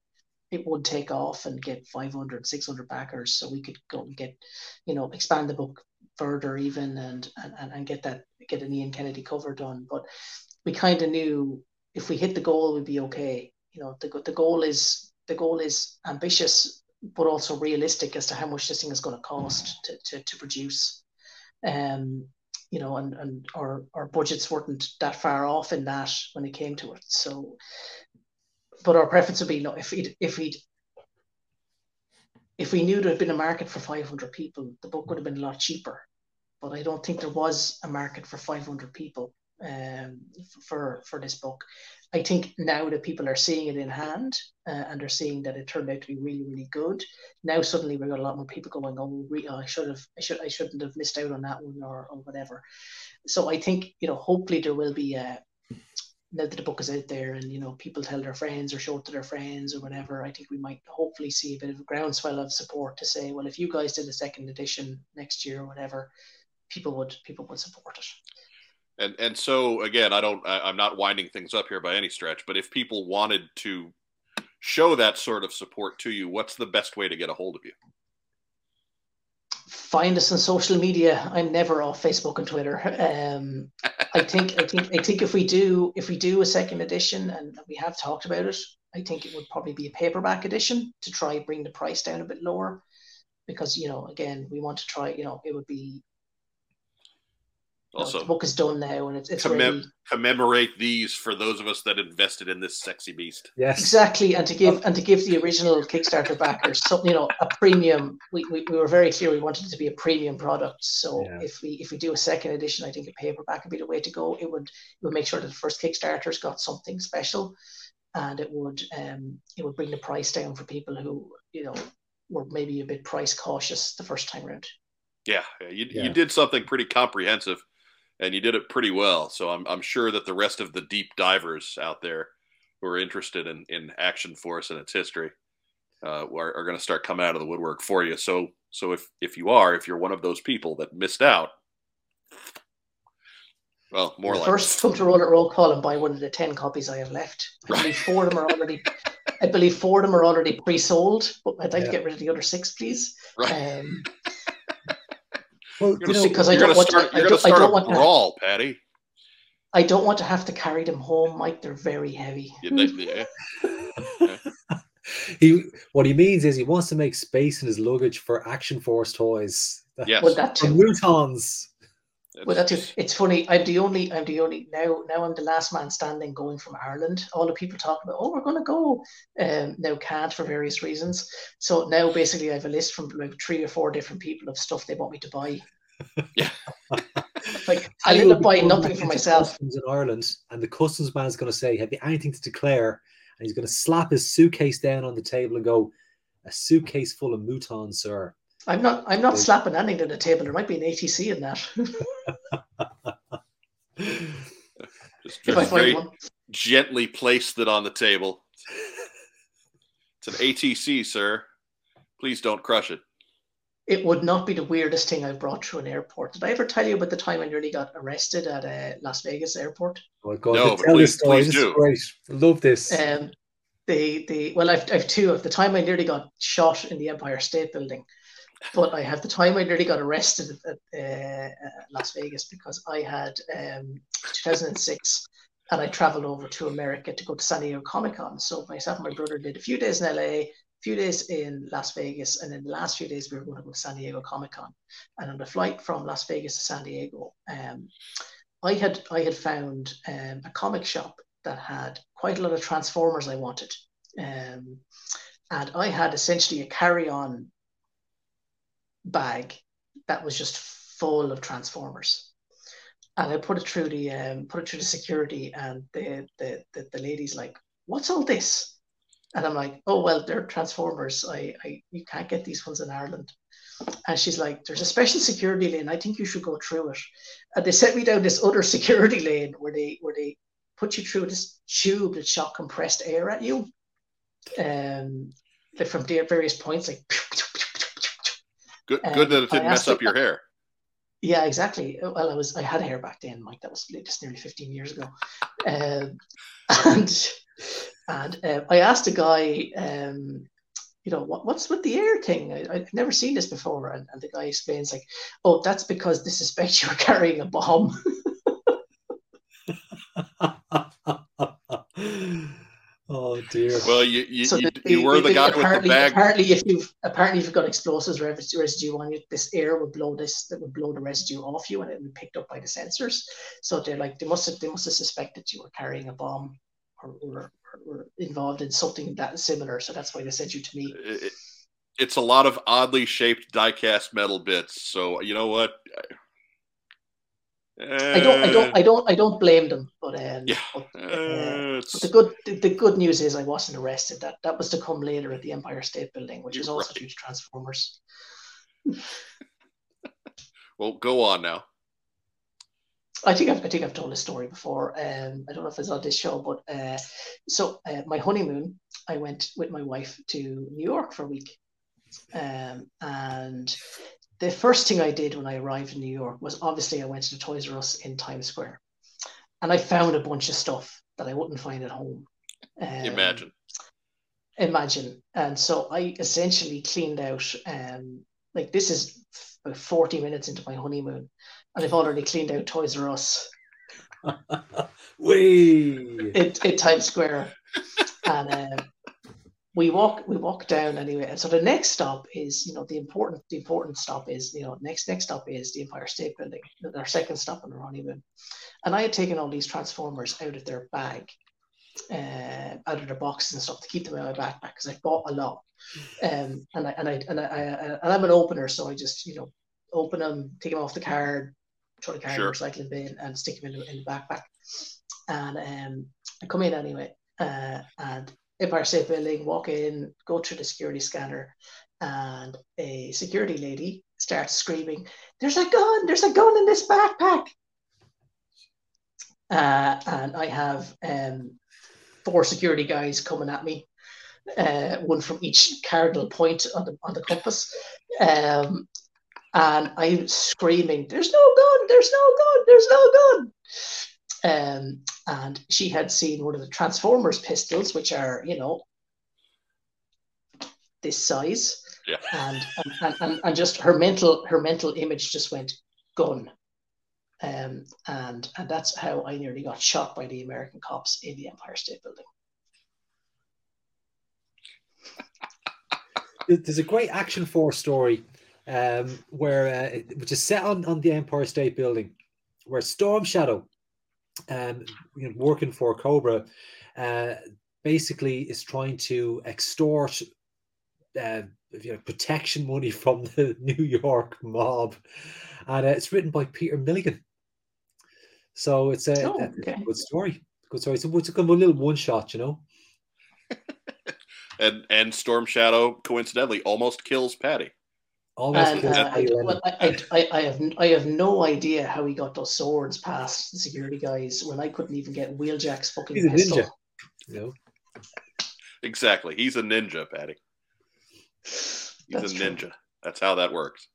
it would take off and get 500, 600 backers, so we could go and get, you know, expand the book further even and and, and get that get an Ian Kennedy cover done. But we kind of knew if we hit the goal, we'd be okay. You know, the the goal is the goal is ambitious, but also realistic as to how much this thing is going to cost to, to, to produce. Um, you know, and, and our, our budgets weren't that far off in that when it came to it. So, but our preference would be, no, if we if we'd, if we knew there had been a market for 500 people, the book would have been a lot cheaper. But I don't think there was a market for 500 people um, for for this book. I think now that people are seeing it in hand uh, and they're seeing that it turned out to be really really good. Now suddenly we've got a lot more people going, oh, oh I should have, I should, I shouldn't have missed out on that one or, or whatever. So I think you know, hopefully there will be a now that the book is out there and you know people tell their friends or show it to their friends or whatever, I think we might hopefully see a bit of a groundswell of support to say, well, if you guys did a second edition next year or whatever, people would people would support it. And and so again, I don't I, I'm not winding things up here by any stretch, but if people wanted to show that sort of support to you, what's the best way to get a hold of you? Find us on social media. I'm never off Facebook and Twitter. Um, I think I think I think if we do if we do a second edition, and we have talked about it, I think it would probably be a paperback edition to try bring the price down a bit lower, because you know again we want to try you know it would be also, the book is done now, and it's, it's commem- ready. commemorate these for those of us that invested in this sexy beast. Yes, exactly, and to give and to give the original Kickstarter backers something, you know, a premium. We, we, we were very clear we wanted it to be a premium product. So yeah. if we if we do a second edition, I think a paperback would be the way to go. It would it would make sure that the first Kickstarters got something special, and it would um it would bring the price down for people who you know were maybe a bit price cautious the first time around. Yeah, you, yeah. you did something pretty comprehensive and you did it pretty well. So I'm, I'm sure that the rest of the deep divers out there who are interested in, in Action Force and its history uh, are, are going to start coming out of the woodwork for you. So so if if you are, if you're one of those people that missed out, well, more like first come to roll at roll call and buy one of the ten copies I have left. I believe four of them are already. I believe four of them are already pre-sold, but I'd like yeah. to get rid of the other six, please. Right. Um, well, you know, because I don't want start, to, I don't, I don't want brawl, to, Paddy. I don't want to have to carry them home, Mike. They're very heavy. Yeah, yeah. (laughs) he what he means is he wants to make space in his luggage for Action Force toys. Yes. Well, that too. Mutons. Well, that's it. It's funny. I'm the only. I'm the only now. Now I'm the last man standing going from Ireland. All the people talk about, oh, we're going to go. Um, now can't for various reasons. So now basically I have a list from like three or four different people of stuff they want me to buy. (laughs) Yeah. (laughs) like I end up buying nothing for myself. In Ireland, and the customs man is going to say, "Have you anything to declare?" And he's going to slap his suitcase down on the table and go, "A suitcase full of mutons, sir." I'm not. I'm not slapping anything to the table. There might be an ATC in that. (laughs) just, just very one. gently placed it on the table. It's an ATC, sir. Please don't crush it. It would not be the weirdest thing I've brought through an airport. Did I ever tell you about the time I nearly got arrested at a uh, Las Vegas airport? Oh my God! No, tell please, this story. Please this do. great. love this. Um, the the well, I've I've two of the time I nearly got shot in the Empire State Building but I have the time I nearly got arrested at, uh, Las Vegas because I had um, 2006 and I traveled over to America to go to San Diego Comic Con. So myself and my brother did a few days in LA, a few days in Las Vegas, and then the last few days we were going to go to San Diego Comic Con. And on the flight from Las Vegas to San Diego, um, I had I had found um, a comic shop that had quite a lot of Transformers I wanted. Um, and I had essentially a carry-on bag that was just full of transformers and I put it through the um, put it through the security, and the, the the the lady's like, "What's all this?" And I'm like, "Oh well, they're transformers. I, I you can't get these ones in Ireland." And she's like, "There's a special security lane. I think you should go through it." And they sent me down this other security lane where they where they put you through this tube that shot compressed air at you, um, from various points, like (laughs) Good, good that it didn't mess up your hair. Yeah, exactly. Well, I was I had hair back then, Mike. That was just nearly 15 years ago. Um, (laughs) and and uh, I asked a guy, um, you know, what, what's with the air thing? I, have never seen this before. And, and, the guy explains, like, oh, that's because they suspect (laughs) you're carrying a bomb. (laughs) oh dear. Well, you you, so you, the, you were the, the guy with the bag. Apparently, if you've apparently if you've got explosives or residue on you, this air would blow this that would blow the residue off you, and it would be picked up by the sensors. So they're like they must have they must have suspected you were carrying a bomb or, or, or involved in something that similar. So that's why they sent you to me. It, it's a lot of oddly shaped die-cast metal bits. So you know what? I don't, I don't, I don't, I don't blame them. But um, yeah, but, uh, but the good, the, the, good news is I wasn't arrested. That that was to come later at the Empire State Building, which is also right. to Transformers. (laughs) well, go on now. I think I've, I think I've told this story before. Um, I don't know if it's on this show, but uh, so uh, my honeymoon, I went with my wife to New York for a week, um, and the first thing I did when I arrived in New York was obviously I went to the Toys R Us in Times Square, and I found a bunch of stuff that I wouldn't find at home. Um, imagine. Imagine, and so I essentially cleaned out. Um, like this is about forty minutes into my honeymoon, and I've already cleaned out Toys R Us. (laughs) We in, in Times Square, and um, we walk we walk down anyway. And so the next stop is you know the important the important stop is you know next next stop is the Empire State Building. Our second stop on the honeymoon, and I had taken all these transformers out of their bag, uh, out of their boxes and stuff to keep them in my backpack because I bought a lot. Um, and I and I and I, I and I'm an opener, so I just you know open them, take them off the card, throw the card sure. in the recycling bin, and stick them in the, in the backpack. And um, I come in anyway, uh, and State Building, walk in, go through the security scanner, and a security lady starts screaming, "There's a gun! There's a gun in this backpack!" Uh, and I have um, four security guys coming at me, uh, one from each cardinal point on the on the compass. Um, and I'm screaming, "There's no gun! There's no gun! There's no gun!" Um, and she had seen one of the Transformers pistols, which are you know this size, yeah. and, and, and and just her mental her mental image just went gun, um, and and that's how I nearly got shot by the American cops in the Empire State Building. There's a great action force story um, where uh, which is set on, on the Empire State Building, where Storm Shadow, um, you know, working for Cobra, uh, basically is trying to extort uh, you know, protection money (laughs) from the New York mob, and uh, it's written by Peter Milligan. So it's a, oh, okay. a good story. Good story. So it's a, a little one shot, you know. (laughs) and and Storm Shadow coincidentally almost kills Paddy. Almost and, uh, I, well, I, I, I, have I have no idea how he got those swords past the security guys when I couldn't even get Wheeljack's fucking He's a pistol. ninja. You know? Exactly. He's a ninja, Paddy. He's That's a ninja. True. That's how that works.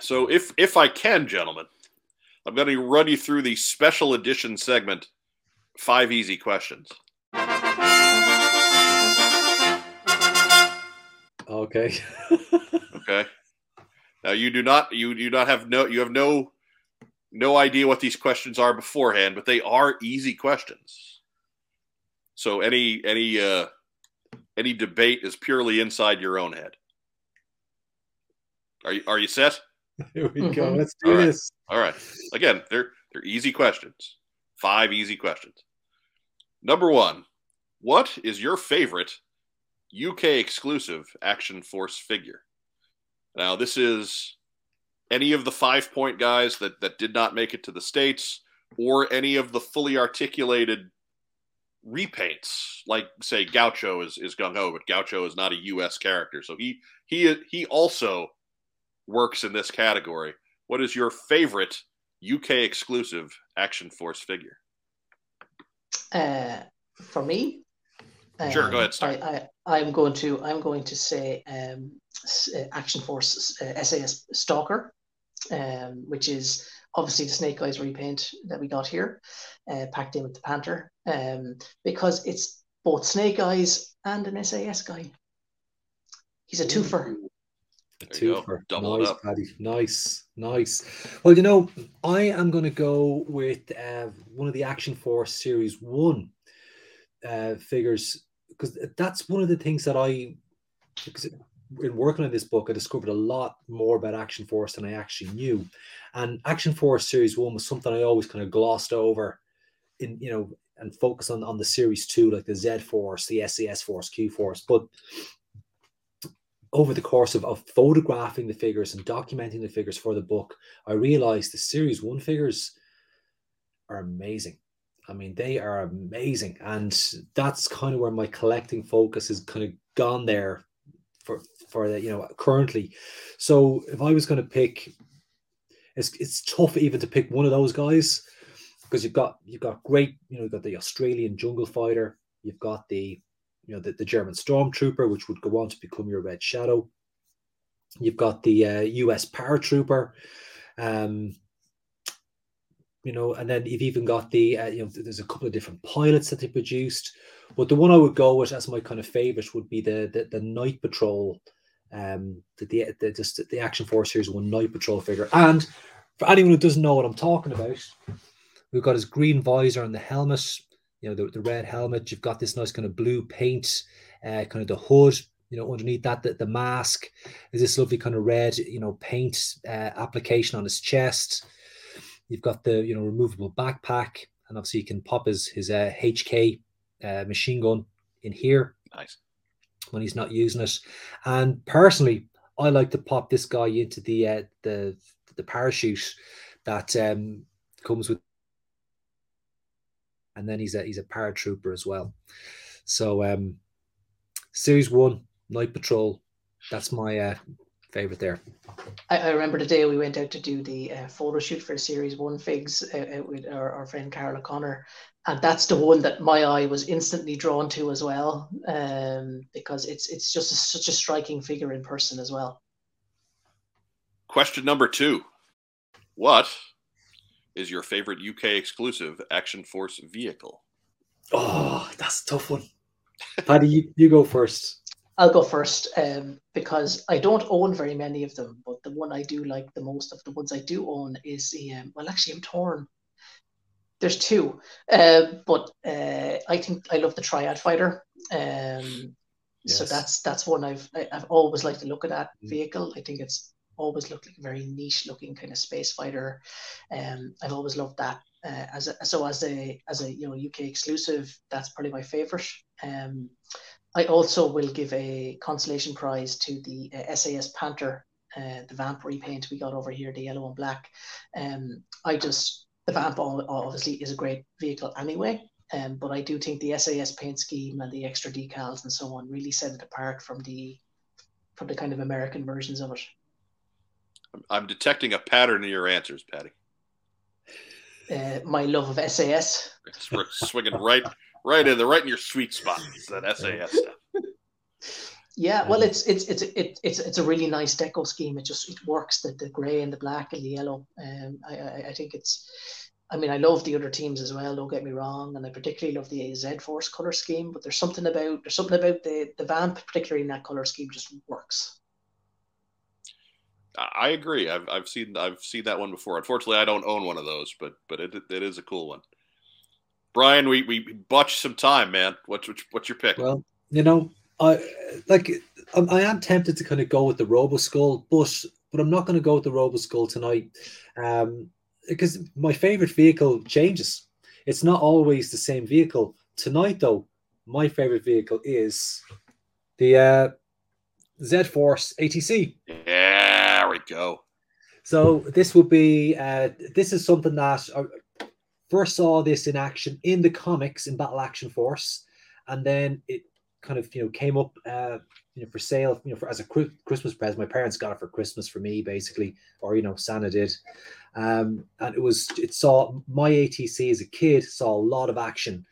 So if if I can, gentlemen, I'm going to run you through the special edition segment, five easy questions. Okay. (laughs) okay. Now you do not you do not have no you have no no idea what these questions are beforehand, but they are easy questions. So any any uh any debate is purely inside your own head. Are you are you set? Here we mm-hmm. go. Let's do All right. this. All right. Again, they're they're easy questions. Five easy questions. Number one, what is your favorite UK exclusive Action Force figure. Now, this is any of the five point guys that, that did not make it to the States, or any of the fully articulated repaints, like say Gaucho is, is gung ho, but Gaucho is not a US character. So he he he also works in this category. What is your favorite UK exclusive Action Force figure? Uh, for me, Sure, go ahead. Start. I, I, am going to I'm going to say um, uh, Action Force uh, SAS Stalker, um, which is obviously the Snake Eyes repaint that we got here, uh, packed in with the Panther, um, because it's both Snake Eyes and an SAS guy. He's a twofer. A twofer. Double nice, Paddy. Nice, nice. Well, you know, I am going to go with uh, one of the Action Force Series One uh, figures because that's one of the things that I, because in working on this book, I discovered a lot more about Action Force than I actually knew. And Action Force Series One was something I always kind of glossed over, in you know, and focus on on the Series Two, like the Z Force, the SAS Force, Q Force. But over the course of, of photographing the figures and documenting the figures for the book, I realized the Series One figures are amazing. I mean, they are amazing, and that's kind of where my collecting focus has kind of gone there for for the you know currently. So if I was going to pick, it's it's tough even to pick one of those guys because you've got you've got great you know you've got the Australian jungle fighter, you've got the you know the, the German stormtrooper, which would go on to become your Red Shadow. You've got the uh, U.S. paratrooper. Um, you know, and then you've even got the, uh, you know, there's a couple of different pilots that they produced, but the one I would go with as my kind of favorite would be the the, the Night Patrol, um, the the, the just the Action Force Series One Night Patrol figure. And for anyone who doesn't know what I'm talking about, we've got his green visor and the helmet, you know, the, the red helmet. You've got this nice kind of blue paint, uh, kind of the hood. You know, underneath that, the, the mask is this lovely kind of red, you know, paint uh, application on his chest You've got the you know removable backpack, and obviously you can pop his his uh, HK uh, machine gun in here. Nice. When he's not using it, and personally, I like to pop this guy into the uh, the the parachute that um, comes with, and then he's a he's a paratrooper as well. So um, series one, Night Patrol. That's my uh, favorite there. I, I, remember the day we went out to do the uh, photo shoot for Series One figs uh, with our, our friend Carol O'Connor, and that's the one that my eye was instantly drawn to as well, um, because it's it's just a, such a striking figure in person as well. Question number two: What is your favorite UK exclusive Action Force vehicle? Oh, that's a tough one. Paddy, you, you go first. I'll go first um, because I don't own very many of them, but the one I do like the most of the ones I do own is the um, well, actually, I'm torn. There's two, uh, but uh, I think I love the Triad Fighter. Um, yes. So that's that's one I've I, have always liked to look at that mm. vehicle. I think it's always looked like a very niche looking kind of space fighter. Um, I've always loved that. Uh, as a, so as a as a you know UK exclusive, that's probably my favorite. Um, I also will give a consolation prize to the uh, SAS Panther, uh, the Vamp repaint we got over here, the yellow and black. Um, I just the Vamp obviously is a great vehicle anyway, um, but I do think the SAS paint scheme and the extra decals and so on really set it apart from the from the kind of American versions of it. I'm detecting a pattern in your answers, Paddy. Uh, my love of SAS. We're swinging right right in the right in your sweet spot. That SAS stuff. Yeah, well, it's it's it's it's it's it's a really nice deco scheme. It just it works the the grey and the black and the yellow. Um, I, I I think it's. I mean, I love the other teams as well. Don't get me wrong, and I particularly love the Z Force color scheme. But there's something about there's something about the the Vamp, particularly in that color scheme, just works. I agree. I've I've seen I've seen that one before. Unfortunately, I don't own one of those, but but it it is a cool one. Brian, we we botched some time, man. What's what's your pick? Well, you know, I like I am tempted to kind of go with the Robo Skull, but but I'm not going to go with the Robo Skull tonight, um, because my favorite vehicle changes. It's not always the same vehicle. Tonight, though, my favorite vehicle is the uh, Z Force ATC. Yeah, there we go. So this would be uh, this is something that uh, first saw this in action in the comics in Battle Action Force, and then it kind of you know came up uh, you know for sale you know for as a Christmas present. My parents got it for Christmas for me basically, or you know Santa did, um, and it was it saw my ATC as a kid saw a lot of action.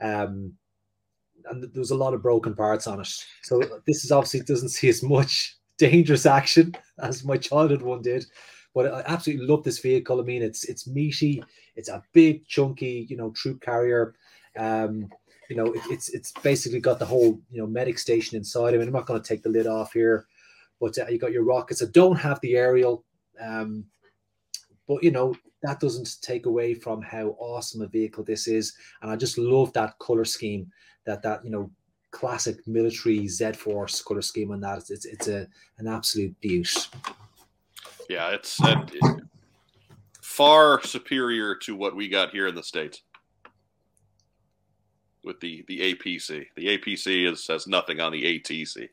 Um, and there was a lot of broken parts on it. So this is obviously doesn't see as much (laughs) dangerous action as my childhood one did, But I absolutely love this vehicle. I mean, it's it's meaty, it's a big, chunky, you know, troop carrier. Um, you know, it, it's it's basically got the whole you know medic station inside. I mean, I'm not going to take the lid off here, but uh, you got your rockets. I don't have the aerial, um, but you know that doesn't take away from how awesome a vehicle this is, and I just love that color scheme. That that you know classic military Z Force color scheme on that. It's it's, it's a an absolute beaut. Yeah, it's uh, far superior to what we got here in the states with the the APC. The APC is has nothing on the ATC.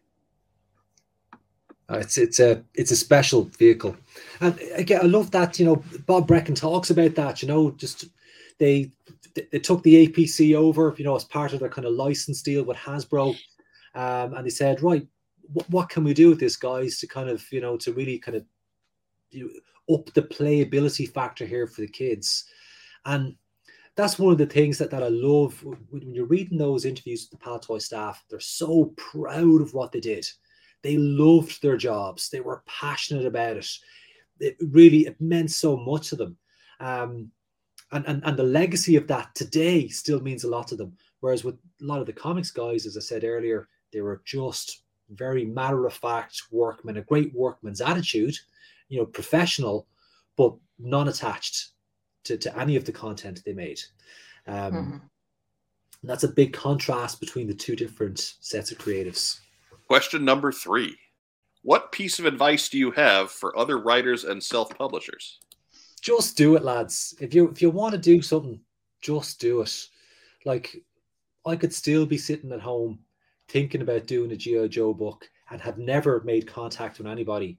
Uh, it's it's a it's a special vehicle, and again, I love that. You know, Bob Brechin talks about that. You know, just they they took the APC over. You know, as part of their kind of license deal with Hasbro, um, and they said, right, what, what can we do with this, guys, to kind of you know to really kind of up the playability factor here for the kids, and that's one of the things that, that I love when you're reading those interviews with the Palitoy staff. They're so proud of what they did. They loved their jobs. They were passionate about it. It really it meant so much to them. Um, and, and, and the legacy of that today still means a lot to them. Whereas with a lot of the comics guys, as I said earlier, they were just very matter of fact workmen, a great workman's attitude, you know, professional, but non attached to, to any of the content they made. Um, mm-hmm. That's a big contrast between the two different sets of creatives. Question number three What piece of advice do you have for other writers and self publishers? Just do it, lads. If you if you want to do something, just do it. Like I could still be sitting at home thinking about doing a GI Joe book and have never made contact with anybody.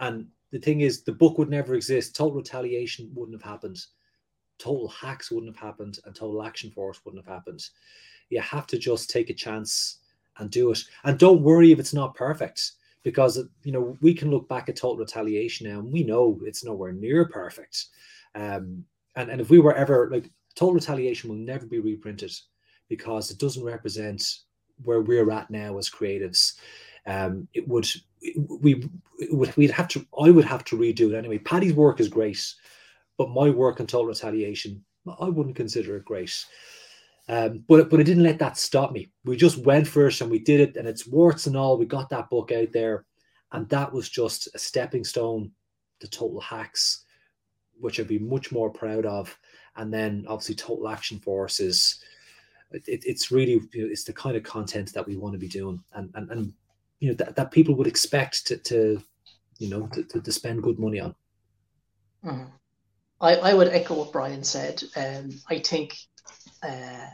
And the thing is, the book would never exist. Total retaliation wouldn't have happened total hacks wouldn't have happened and total action force wouldn't have happened. You have to just take a chance and do it. And don't worry if it's not perfect because you know we can look back at total retaliation now and we know it's nowhere near perfect. Um, and, and if we were ever like total retaliation will never be reprinted because it doesn't represent where we're at now as creatives. Um, it would we it would we'd have to I would have to redo it anyway. Paddy's work is great. But my work on total retaliation, I wouldn't consider it great. Um, but but it didn't let that stop me. We just went first and we did it, and it's warts and all. We got that book out there, and that was just a stepping stone to Total Hacks, which I'd be much more proud of. And then obviously Total Action Force is it, it's really it's the kind of content that we want to be doing, and and, and you know that, that people would expect to, to you know to, to, to spend good money on. Mm. I, I would echo what Brian said. Um, I think uh,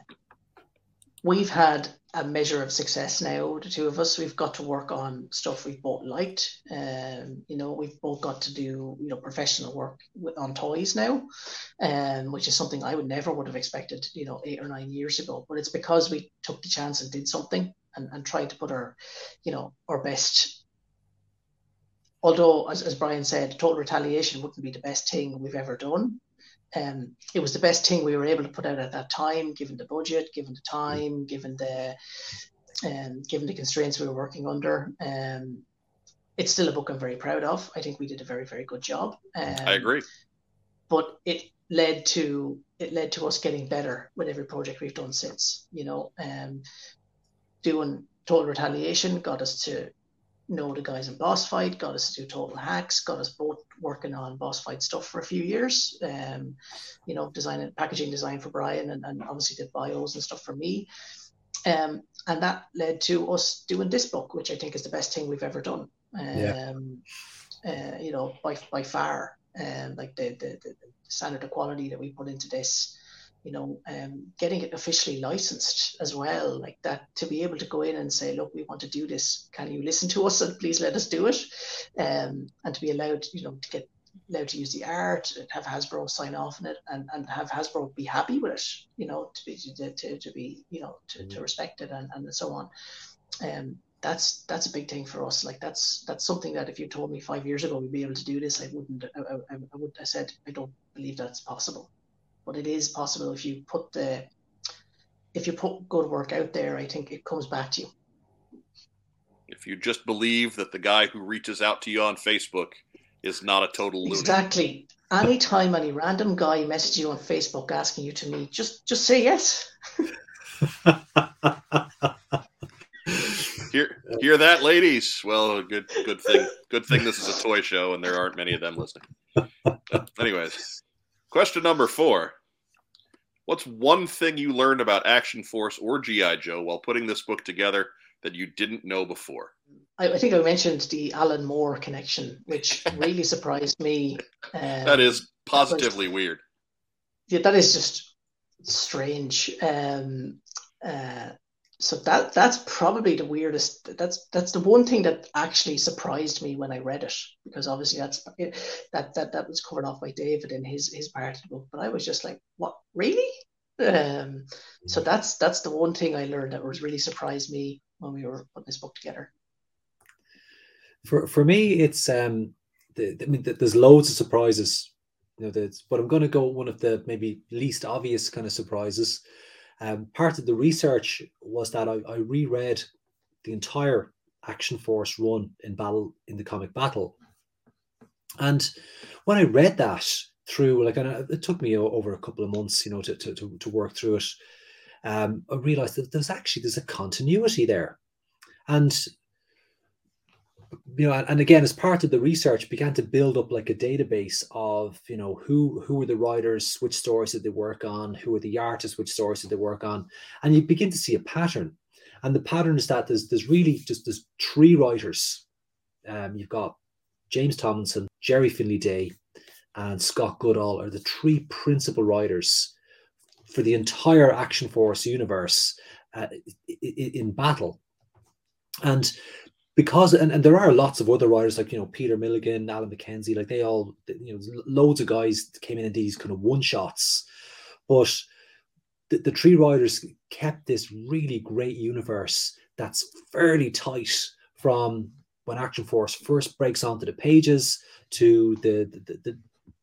we've had a measure of success now, the two of us. We've got to work on stuff we've both liked. Um, you know, we've both got to do, you know, professional work on toys now, um, which is something I would never would have expected, you know, eight or nine years ago. But it's because we took the chance and did something and, and tried to put our, you know, our best although, as, as Brian said, total retaliation wouldn't be the best thing we've ever done. Um, it was the best thing we were able to put out at that time, given the budget, given the time, given the um, given the constraints we were working under. Um, it's still a book I'm very proud of. I think we did a very, very good job. Um, I agree. But it led to it led to us getting better with every project we've done since. You know, um, doing total retaliation got us to know the guys in boss fight, got us to do total hacks, got us both working on boss fight stuff for a few years. Um, you know, designing packaging design for Brian and, and obviously did bios and stuff for me. Um, and that led to us doing this book, which I think is the best thing we've ever done. Um, yeah. uh, you know, by by far. Um, like the, the, the standard of quality that we put into this you know, um, getting it officially licensed as well, like that, to be able to go in and say, look, we want to do this. Can you listen to us and please let us do it? Um, and to be allowed, you know, to get allowed to use the art, have Hasbro sign off on it, and, and have Hasbro be happy with it, you know, to be to, to, to be, you know, to, to mm-hmm. respect it and, and so on. Um, that's that's a big thing for us. Like that's that's something that if you told me five years ago we'd be able to do this, I wouldn't. I, I, I would. I said I don't believe that's possible but it is possible if you put the if you put good work out there, I think it comes back to you. If you just believe that the guy who reaches out to you on Facebook is not a total loser. Exactly. Anytime any random guy messages you on Facebook asking you to meet, just just say yes. (laughs) hear hear that, ladies? Well, good good thing good thing this is a toy show and there aren't many of them listening. But anyways, question number four. What's one thing you learned about Action Force or GI Joe while putting this book together that you didn't know before? I, I think I mentioned the Alan Moore connection, which (laughs) really surprised me. Um, that is positively was, weird. Yeah, that is just strange. Um, uh, so that that's probably the weirdest. That's that's the one thing that actually surprised me when I read it, because obviously that's that that that was covered off by David in his his part of the book. But I was just like, what really? Um, so that's that's the one thing I learned that was really surprised me when we were putting this book together. For for me, it's um, the, I mean, there's loads of surprises, you know. but I'm going to go one of the maybe least obvious kind of surprises. Um, part of the research was that I, I reread the entire Action Force run in battle in the comic battle, and when I read that through, like, and it took me over a couple of months, you know, to to to, work through it. Um, I realized that there's actually there's a continuity there, and you know, and again, as part of the research, began to build up like a database of you know who who were the writers, which stories did they work on, who were the artists, which stories did they work on, and you begin to see a pattern. And the pattern is that there's there's really just there's three writers. Um, you've got James Tomlinson, Jerry Finley-Day, and Scott Goodall are the three principal writers for the entire Action Force universe uh, in battle. And because and, and there are lots of other writers like you know Peter Milligan, Alan McKenzie, like they all you know loads of guys came in in these kind of one shots, but the, the three writers kept this really great universe that's fairly tight from when Action Force first breaks onto the pages to the the, the, the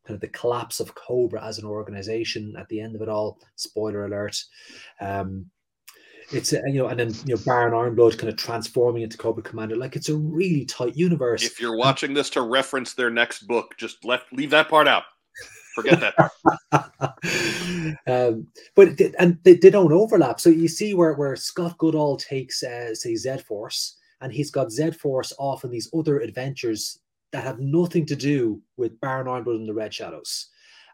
kind of the collapse of Cobra as an organization at the end of it all. Spoiler alert. Um, it's a, you know, and then you know Baron Ironblood kind of transforming into Cobra Commander. Like it's a really tight universe. If you're watching this to reference their next book, just left leave that part out. Forget that. (laughs) um, but and they, they, don't overlap. So you see where where Scott Goodall takes uh, say Z Force, and he's got Z Force off in these other adventures that have nothing to do with Baron Ironblood and the Red Shadows.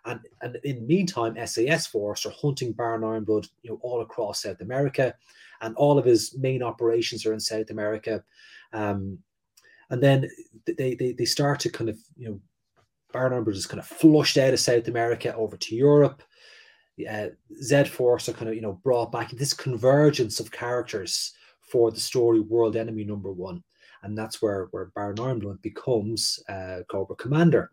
And, and in the meantime, SAS Force are hunting Baron Ironblood, you know, all across South America, and all of his main operations are in South America. Um, and then they, they they start to kind of you know, Baron Ironblood is kind of flushed out of South America over to Europe. Uh, Z Force are kind of you know brought back this convergence of characters for the story World Enemy Number One, and that's where where Baron Ironblood becomes uh, Cobra Commander.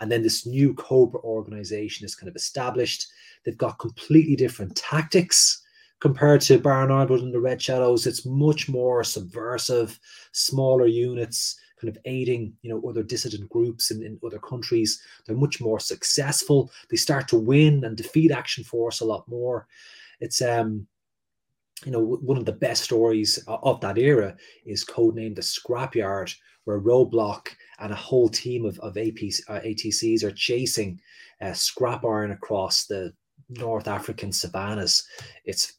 And then this new Cobra organization is kind of established. They've got completely different tactics compared to Baron Ironblood and the Red Shadows. It's much more subversive, smaller units, kind of aiding, you know, other dissident groups in, in other countries. They're much more successful. They start to win and defeat Action Force a lot more. It's um you know, one of the best stories of that era is codenamed the Scrapyard, where Roadblock and a whole team of, of uh, ATCs are chasing uh, scrap iron across the North African savannas. It's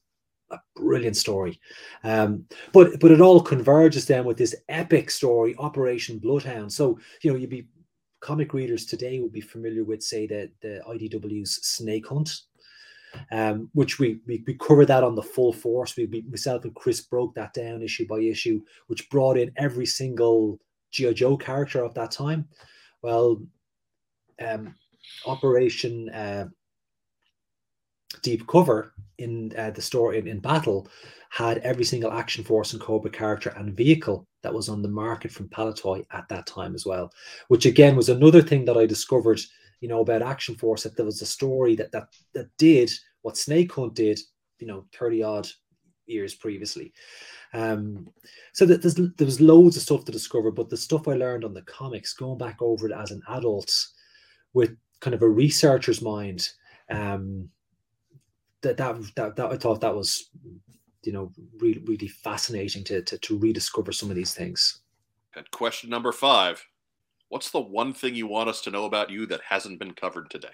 a brilliant story. Um, but but it all converges then with this epic story, Operation Bloodhound. So, you know, you'd be comic readers today would be familiar with, say, the, the IDW's Snake Hunt um, which we, we we covered that on the full force. We, we myself and Chris broke that down issue by issue, which brought in every single GI Joe character of that time. Well, um, Operation uh, Deep Cover in uh, the story in, in battle had every single Action Force and Cobra character and vehicle that was on the market from Palitoy at that time as well, which again was another thing that I discovered you know, about Action Force that there was a story that that that did what Snake Hunt did, you know, 30 odd years previously. Um, so that there's there was loads of stuff to discover, but the stuff I learned on the comics, going back over it as an adult with kind of a researcher's mind, um, that, that that that I thought that was, you know, really really fascinating to to, to rediscover some of these things. And question number five What's the one thing you want us to know about you that hasn't been covered today?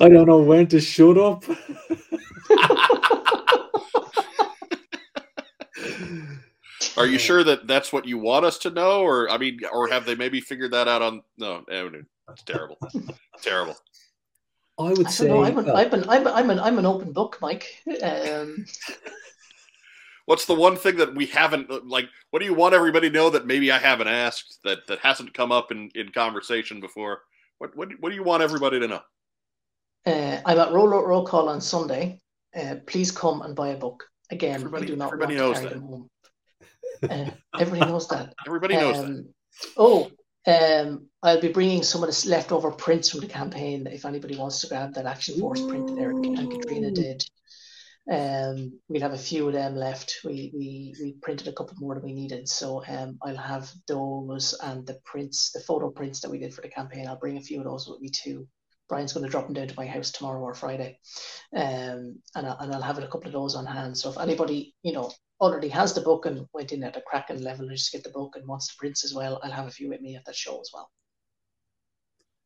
I don't know when to shut up. Are you sure that that's what you want us to know, or I mean, or have they maybe figured that out on? No, no, that's terrible, terrible. I would I say know, I'm, an, well, I'm an, I'm, I'm an, I'm an open book, Mike. Um, What's the one thing that we haven't like? What do you want everybody to know that maybe I haven't asked that that hasn't come up in in conversation before? What what what do you want everybody to know? uh, I'm at Roll Roll Call on Sunday. Uh, please come and buy a book. Again, Everybody- do not want everybody to knows carry that. them home. (laughs) Uh, everybody knows that. Everybody knows that. Um, Oh, um, I'll be bringing some of the leftover prints from the campaign if anybody wants to grab that Action Force print that Eric and Katrina did. Um, we'll have a few of them left. We we we printed a couple more than we needed, so um, I'll have those and the prints, the photo prints that we did for the campaign. I'll bring a few of those with me too. Brian's going to drop them down to my house tomorrow or Friday, um, and I, and I'll have a couple of those on hand. So if anybody you know already has the book and went in at a cracking level and just get the book and wants the prints as well, I'll have a few with me at that show as well.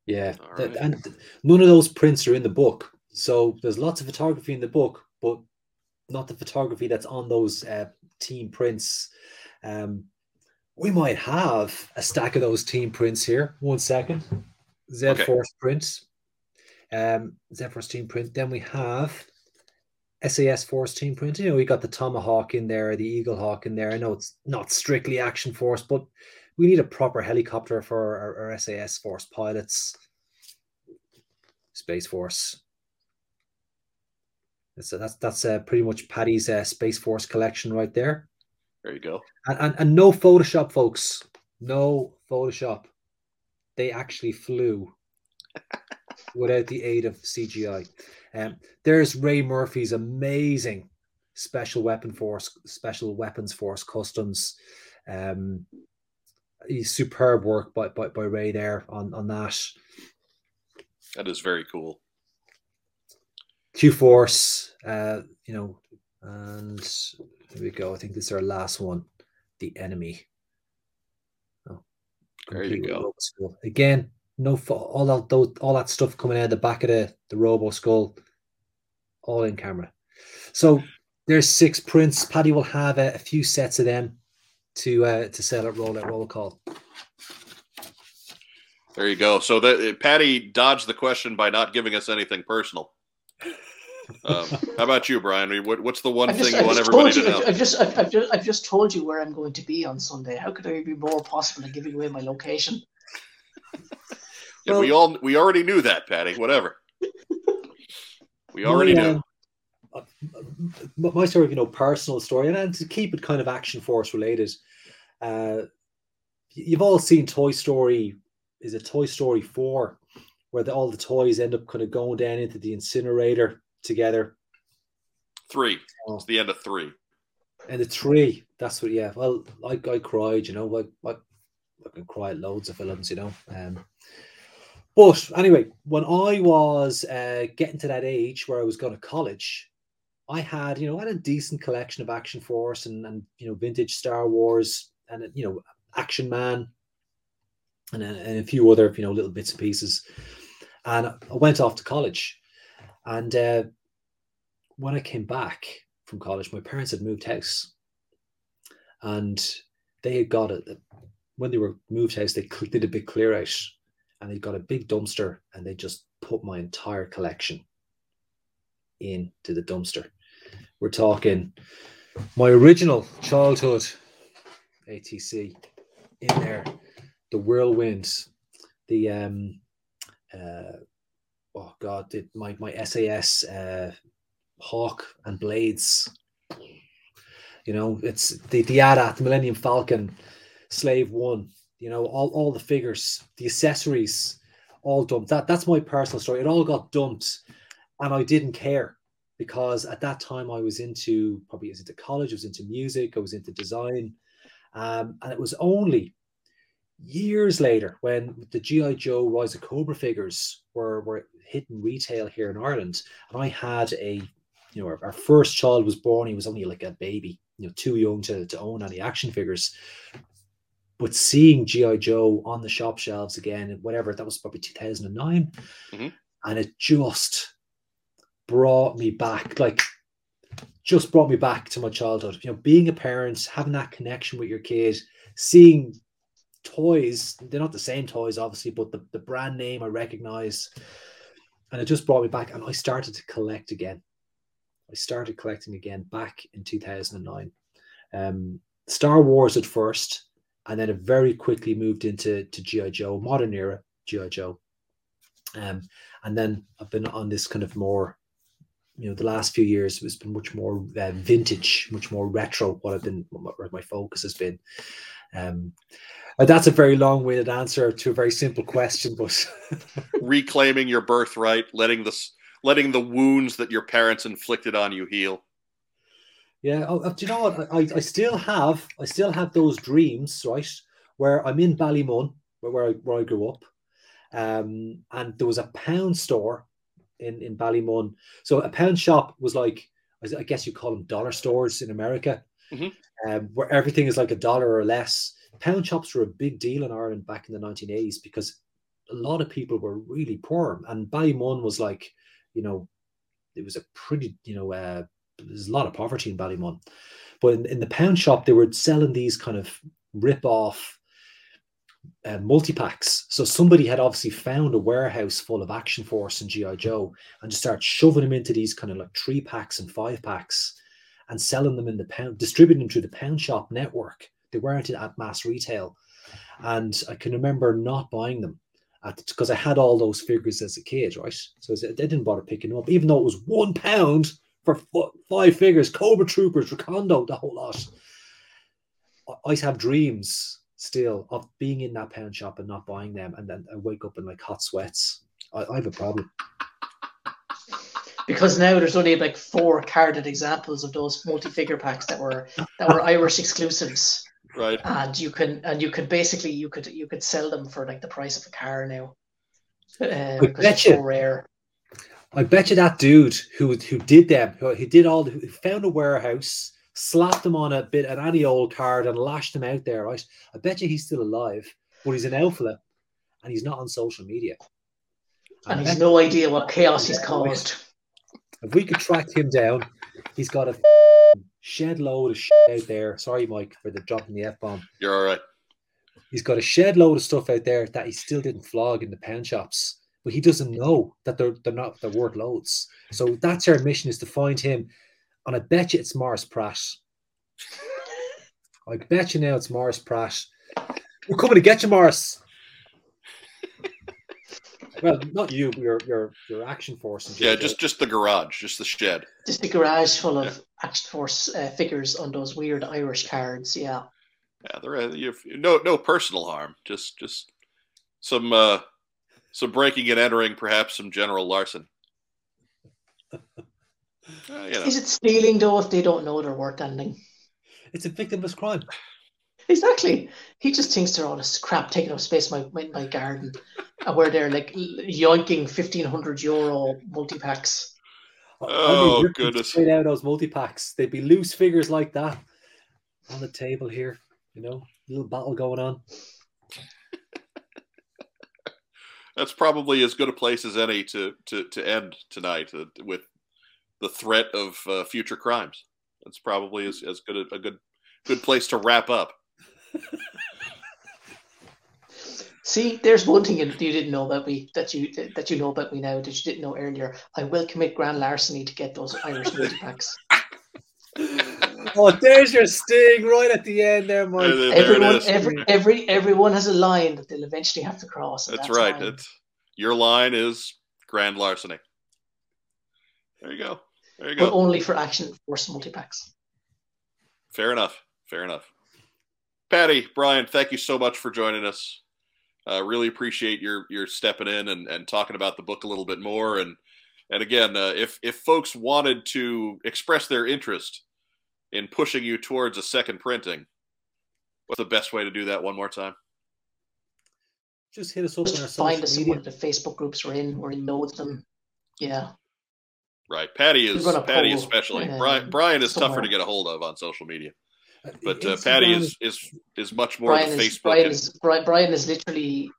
yeah, right. and none of those prints are in the book. So there's lots of photography in the book, but not the photography that's on those uh, team prints. Um, we might have a stack of those team prints here. One second. Z Okay. Force prints. Um, Z Force team print. Then we have SAS Force team print. You know, we got the Tomahawk in there, the Eagle Hawk in there. I know it's not strictly Action Force, but we need a proper helicopter for our, our SAS Force pilots. Space Force. So that's that's uh, pretty much Paddy's uh, Space Force collection right there. There you go. And, and and no Photoshop, folks. No Photoshop. They actually flew (laughs) without the aid of CGI. Um, there's Ray Murphy's amazing special weapon force, special weapons force customs. Um, superb work by, by, by Ray there on, on that. That is very cool. Q Force, uh, you know, and here we go. I think this is our last one. The enemy. Oh, There you go. Skull. Again, no all that those, all that stuff coming out of the back of the the Robo Skull, all in camera. So there's six prints. Paddy will have a, a few sets of them to uh, to sell at roll at roll call. There you go. So that Paddy dodged the question by not giving us anything personal. (laughs) Um, how about you, Brian? What, what's the one I've thing just, you I've want everybody told to know? I've, I've just, I've, I've just, I've just told you where I'm going to be on Sunday. How could I be more possible than giving away my location? Yeah, we all we already knew that, Paddy. Whatever. We already my, knew. my my sort of you know personal story, and, and to keep it kind of action force related. Uh, you've all seen Toy Story. Is it Toy Story four, where the, all the toys end up kind of going down into the incinerator together? Three. Oh. It's the end of three. And the tree, that's what. Yeah, well, I, I cried. You know, like I I can cry at loads of films. You know, um, but anyway, when I was uh, getting to that age where I was going to college, I had, you know, I had a decent collection of Action Force and, and you know, vintage Star Wars and, you know, Action Man and, a- and a few other, you know, little bits and pieces. And I went off to college. And uh, when I came back from college, my parents had moved house. And they had got it. When they were moved house, they did a big clear out and they got a big dumpster and they just put my entire collection into the dumpster. We're talking my original childhood ATC in there, the whirlwinds, the um uh oh god, the, my my SAS uh Hawk and Blades. You know, it's the the AT-AT, the Millennium Falcon, Slave One, you know, all, all the figures, the accessories, all dumped. That that's my personal story. It all got dumped, and I didn't care because at that time I was into probably I was into college, I was into music, I was into design, um, and it was only years later when the GI Joe Rise of Cobra figures were were hitting retail here in Ireland, and I had a you know our, our first child was born. He was only like a baby, you know, too young to, to own any action figures but seeing GI Joe on the shop shelves again, whatever that was probably 2009, Mhm. and it just brought me back, like just brought me back to my childhood. You know, being a parent, having that connection with your kid, seeing toys, they're not the same toys, obviously, but the, the brand name I recognize. And it just brought me back, and I started to collect again. I started collecting again back in 2009. Um, Star Wars at first, and then it very quickly moved into to GI Joe, modern era GI Joe. Um, and then I've been on this kind of more, you know, the last few years it's been much more uh, vintage, much more retro. What I've been, where my focus has been. Um, uh, that's a very long-winded answer to a very simple question, but (laughs) Reclaiming your birthright, letting the letting the wounds that your parents inflicted on you heal. Yeah, oh, uh, do you know what? I, I still have I still have those dreams, right? Where I'm in Ballymun, where, where I where I grew up, um, and there was a pound store in in Ballymun. So a pound shop was like I guess you call them dollar stores in America, Mhm. um, where everything is like a dollar or less. Pound shops were a big deal in Ireland back in the 1980s because a lot of people were really poor, and Ballymun was like, you know, it was a pretty, you know, uh, there's a lot of poverty in Ballymun. But in, in the pound shop, they were selling these kind of rip off uh, multi packs. So somebody had obviously found a warehouse full of Action Force and GI Joe and just started shoving them into these kind of like three packs and five packs and selling them in the pound, distributing them through the pound shop network. They weren't at mass retail, and I can remember not buying them because I had all those figures as a kid, right? So they didn't bother picking them up, even though it was one pound for five figures, Cobra Troopers, Recondo, the whole lot. I- I have dreams still of being in that pound shop and not buying them, and then I wake up in like hot sweats. I, I have a problem. Because now there's only like four carded examples of those multi-figure packs that were that were Irish exclusives, Right. and you can and you could basically you could you could sell them for like the price of a car now. Uh, because they're so rare. I bet you that dude who who did them, who, who did all, who found a warehouse, slapped them on a bit an any old card, and lashed them out there, right? I bet you he's still alive, but he's an outfit, and he's not on social media. And I he's no idea what chaos he's caused. If we could track him down, he's got a shed load of shit out there. Sorry, Mike, for the dropping the f bomb. You're all right. He's got a shed load of stuff out there that he still didn't flog in the pound shops, but he doesn't know that they're they're not they're worth loads. So that's our mission is to find him. And I bet you it's Morris Pratt. I bet you now it's Morris Pratt. We're coming to get you, Morris. Well, not you, your your your action force. and Yeah, just just the garage, just the shed. Just a garage full of Action Force uh, figures on those weird Irish cards. Yeah. Yeah, there are you've, no no personal harm. Just just some uh some breaking and entering, perhaps some general Larson. (laughs) Uh, you know, Is it stealing though if they don't know they're worth anything? it's a victimless crime. Exactly. He just thinks they're all this crap taking up space in my, in my garden, and where they're like yoinking fifteen hundred euro multi packs. I- I'd be Oh, goodness. Straight out of those multi packs, they'd be loose figures like that on the table here. You know, little battle going on. (laughs) that's probably as good a place as any to to to end tonight uh, with the threat of uh, future crimes. That's probably as, as good a, a good good place to wrap up. See, there's one thing you you didn't know about me that you that you know about me now that you didn't know earlier. I will commit grand larceny to get those Irish multi packs. (laughs) Oh, there's your sting right at the end there, Mike. There, there- there Everyone, every, every, everyone has a line that they'll eventually have to cross. and That's, right. It's, your line is grand larceny. There you go. There you go. but only for Action Force multi packs. Fair enough. Fair enough. Paddy, Brian, thank you so much for joining us. Uh, really appreciate your your stepping in and, and talking about the book a little bit more. And and again, uh, if if folks wanted to express their interest in pushing you towards a second printing, what's the best way to do that? One more time. Just hit us up on our Just find us social in one of the Facebook groups we're in. We're in loads of them. Yeah. Right, Paddy is Paddy poll, especially. uh, Brian Brian is tougher to get a hold of on social media. But uh, Paddy is, is is much more Brian is, Facebook. Brian and- is Brian, is literally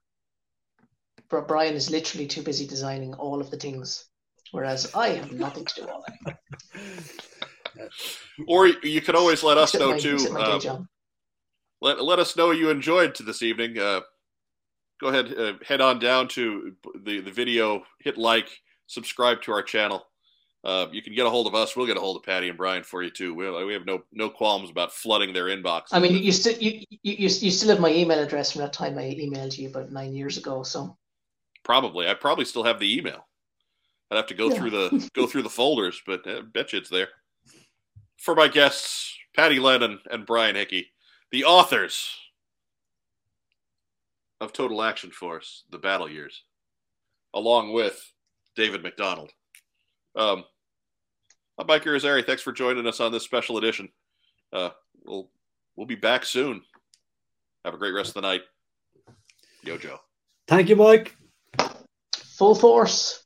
Brian is literally too busy designing all of the things, whereas I have nothing to do all that. (laughs) or you could always let us know my- too. except my day job. let let us know you enjoyed to this evening. Uh, go ahead, uh, head on down to the the video, hit like, subscribe to our channel. Uh, you can get a hold of us. We'll get a hold of Paddy and Brian for you too. We, we have no no qualms about flooding their inbox. I mean, you still you, you you still have my email address from that time I emailed you about nine years ago. So probably, I probably still have the email. I'd have to go Yeah. through the (laughs) go through the folders, but I bet you it's there. For my guests, Paddy Lennon and Brian Hickey, the authors of Total Action Force: The Battle Years, along with David McDonald. Um, I'm Mike Irizarry. Thanks for joining us on this special edition. Uh, we'll we'll be back soon. Have a great rest of the night. Yo, Joe. Thank you, Mike. full force.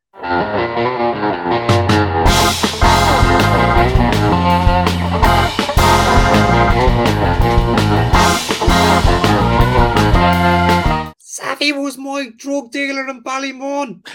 Savvy was my drug dealer in Ballymun.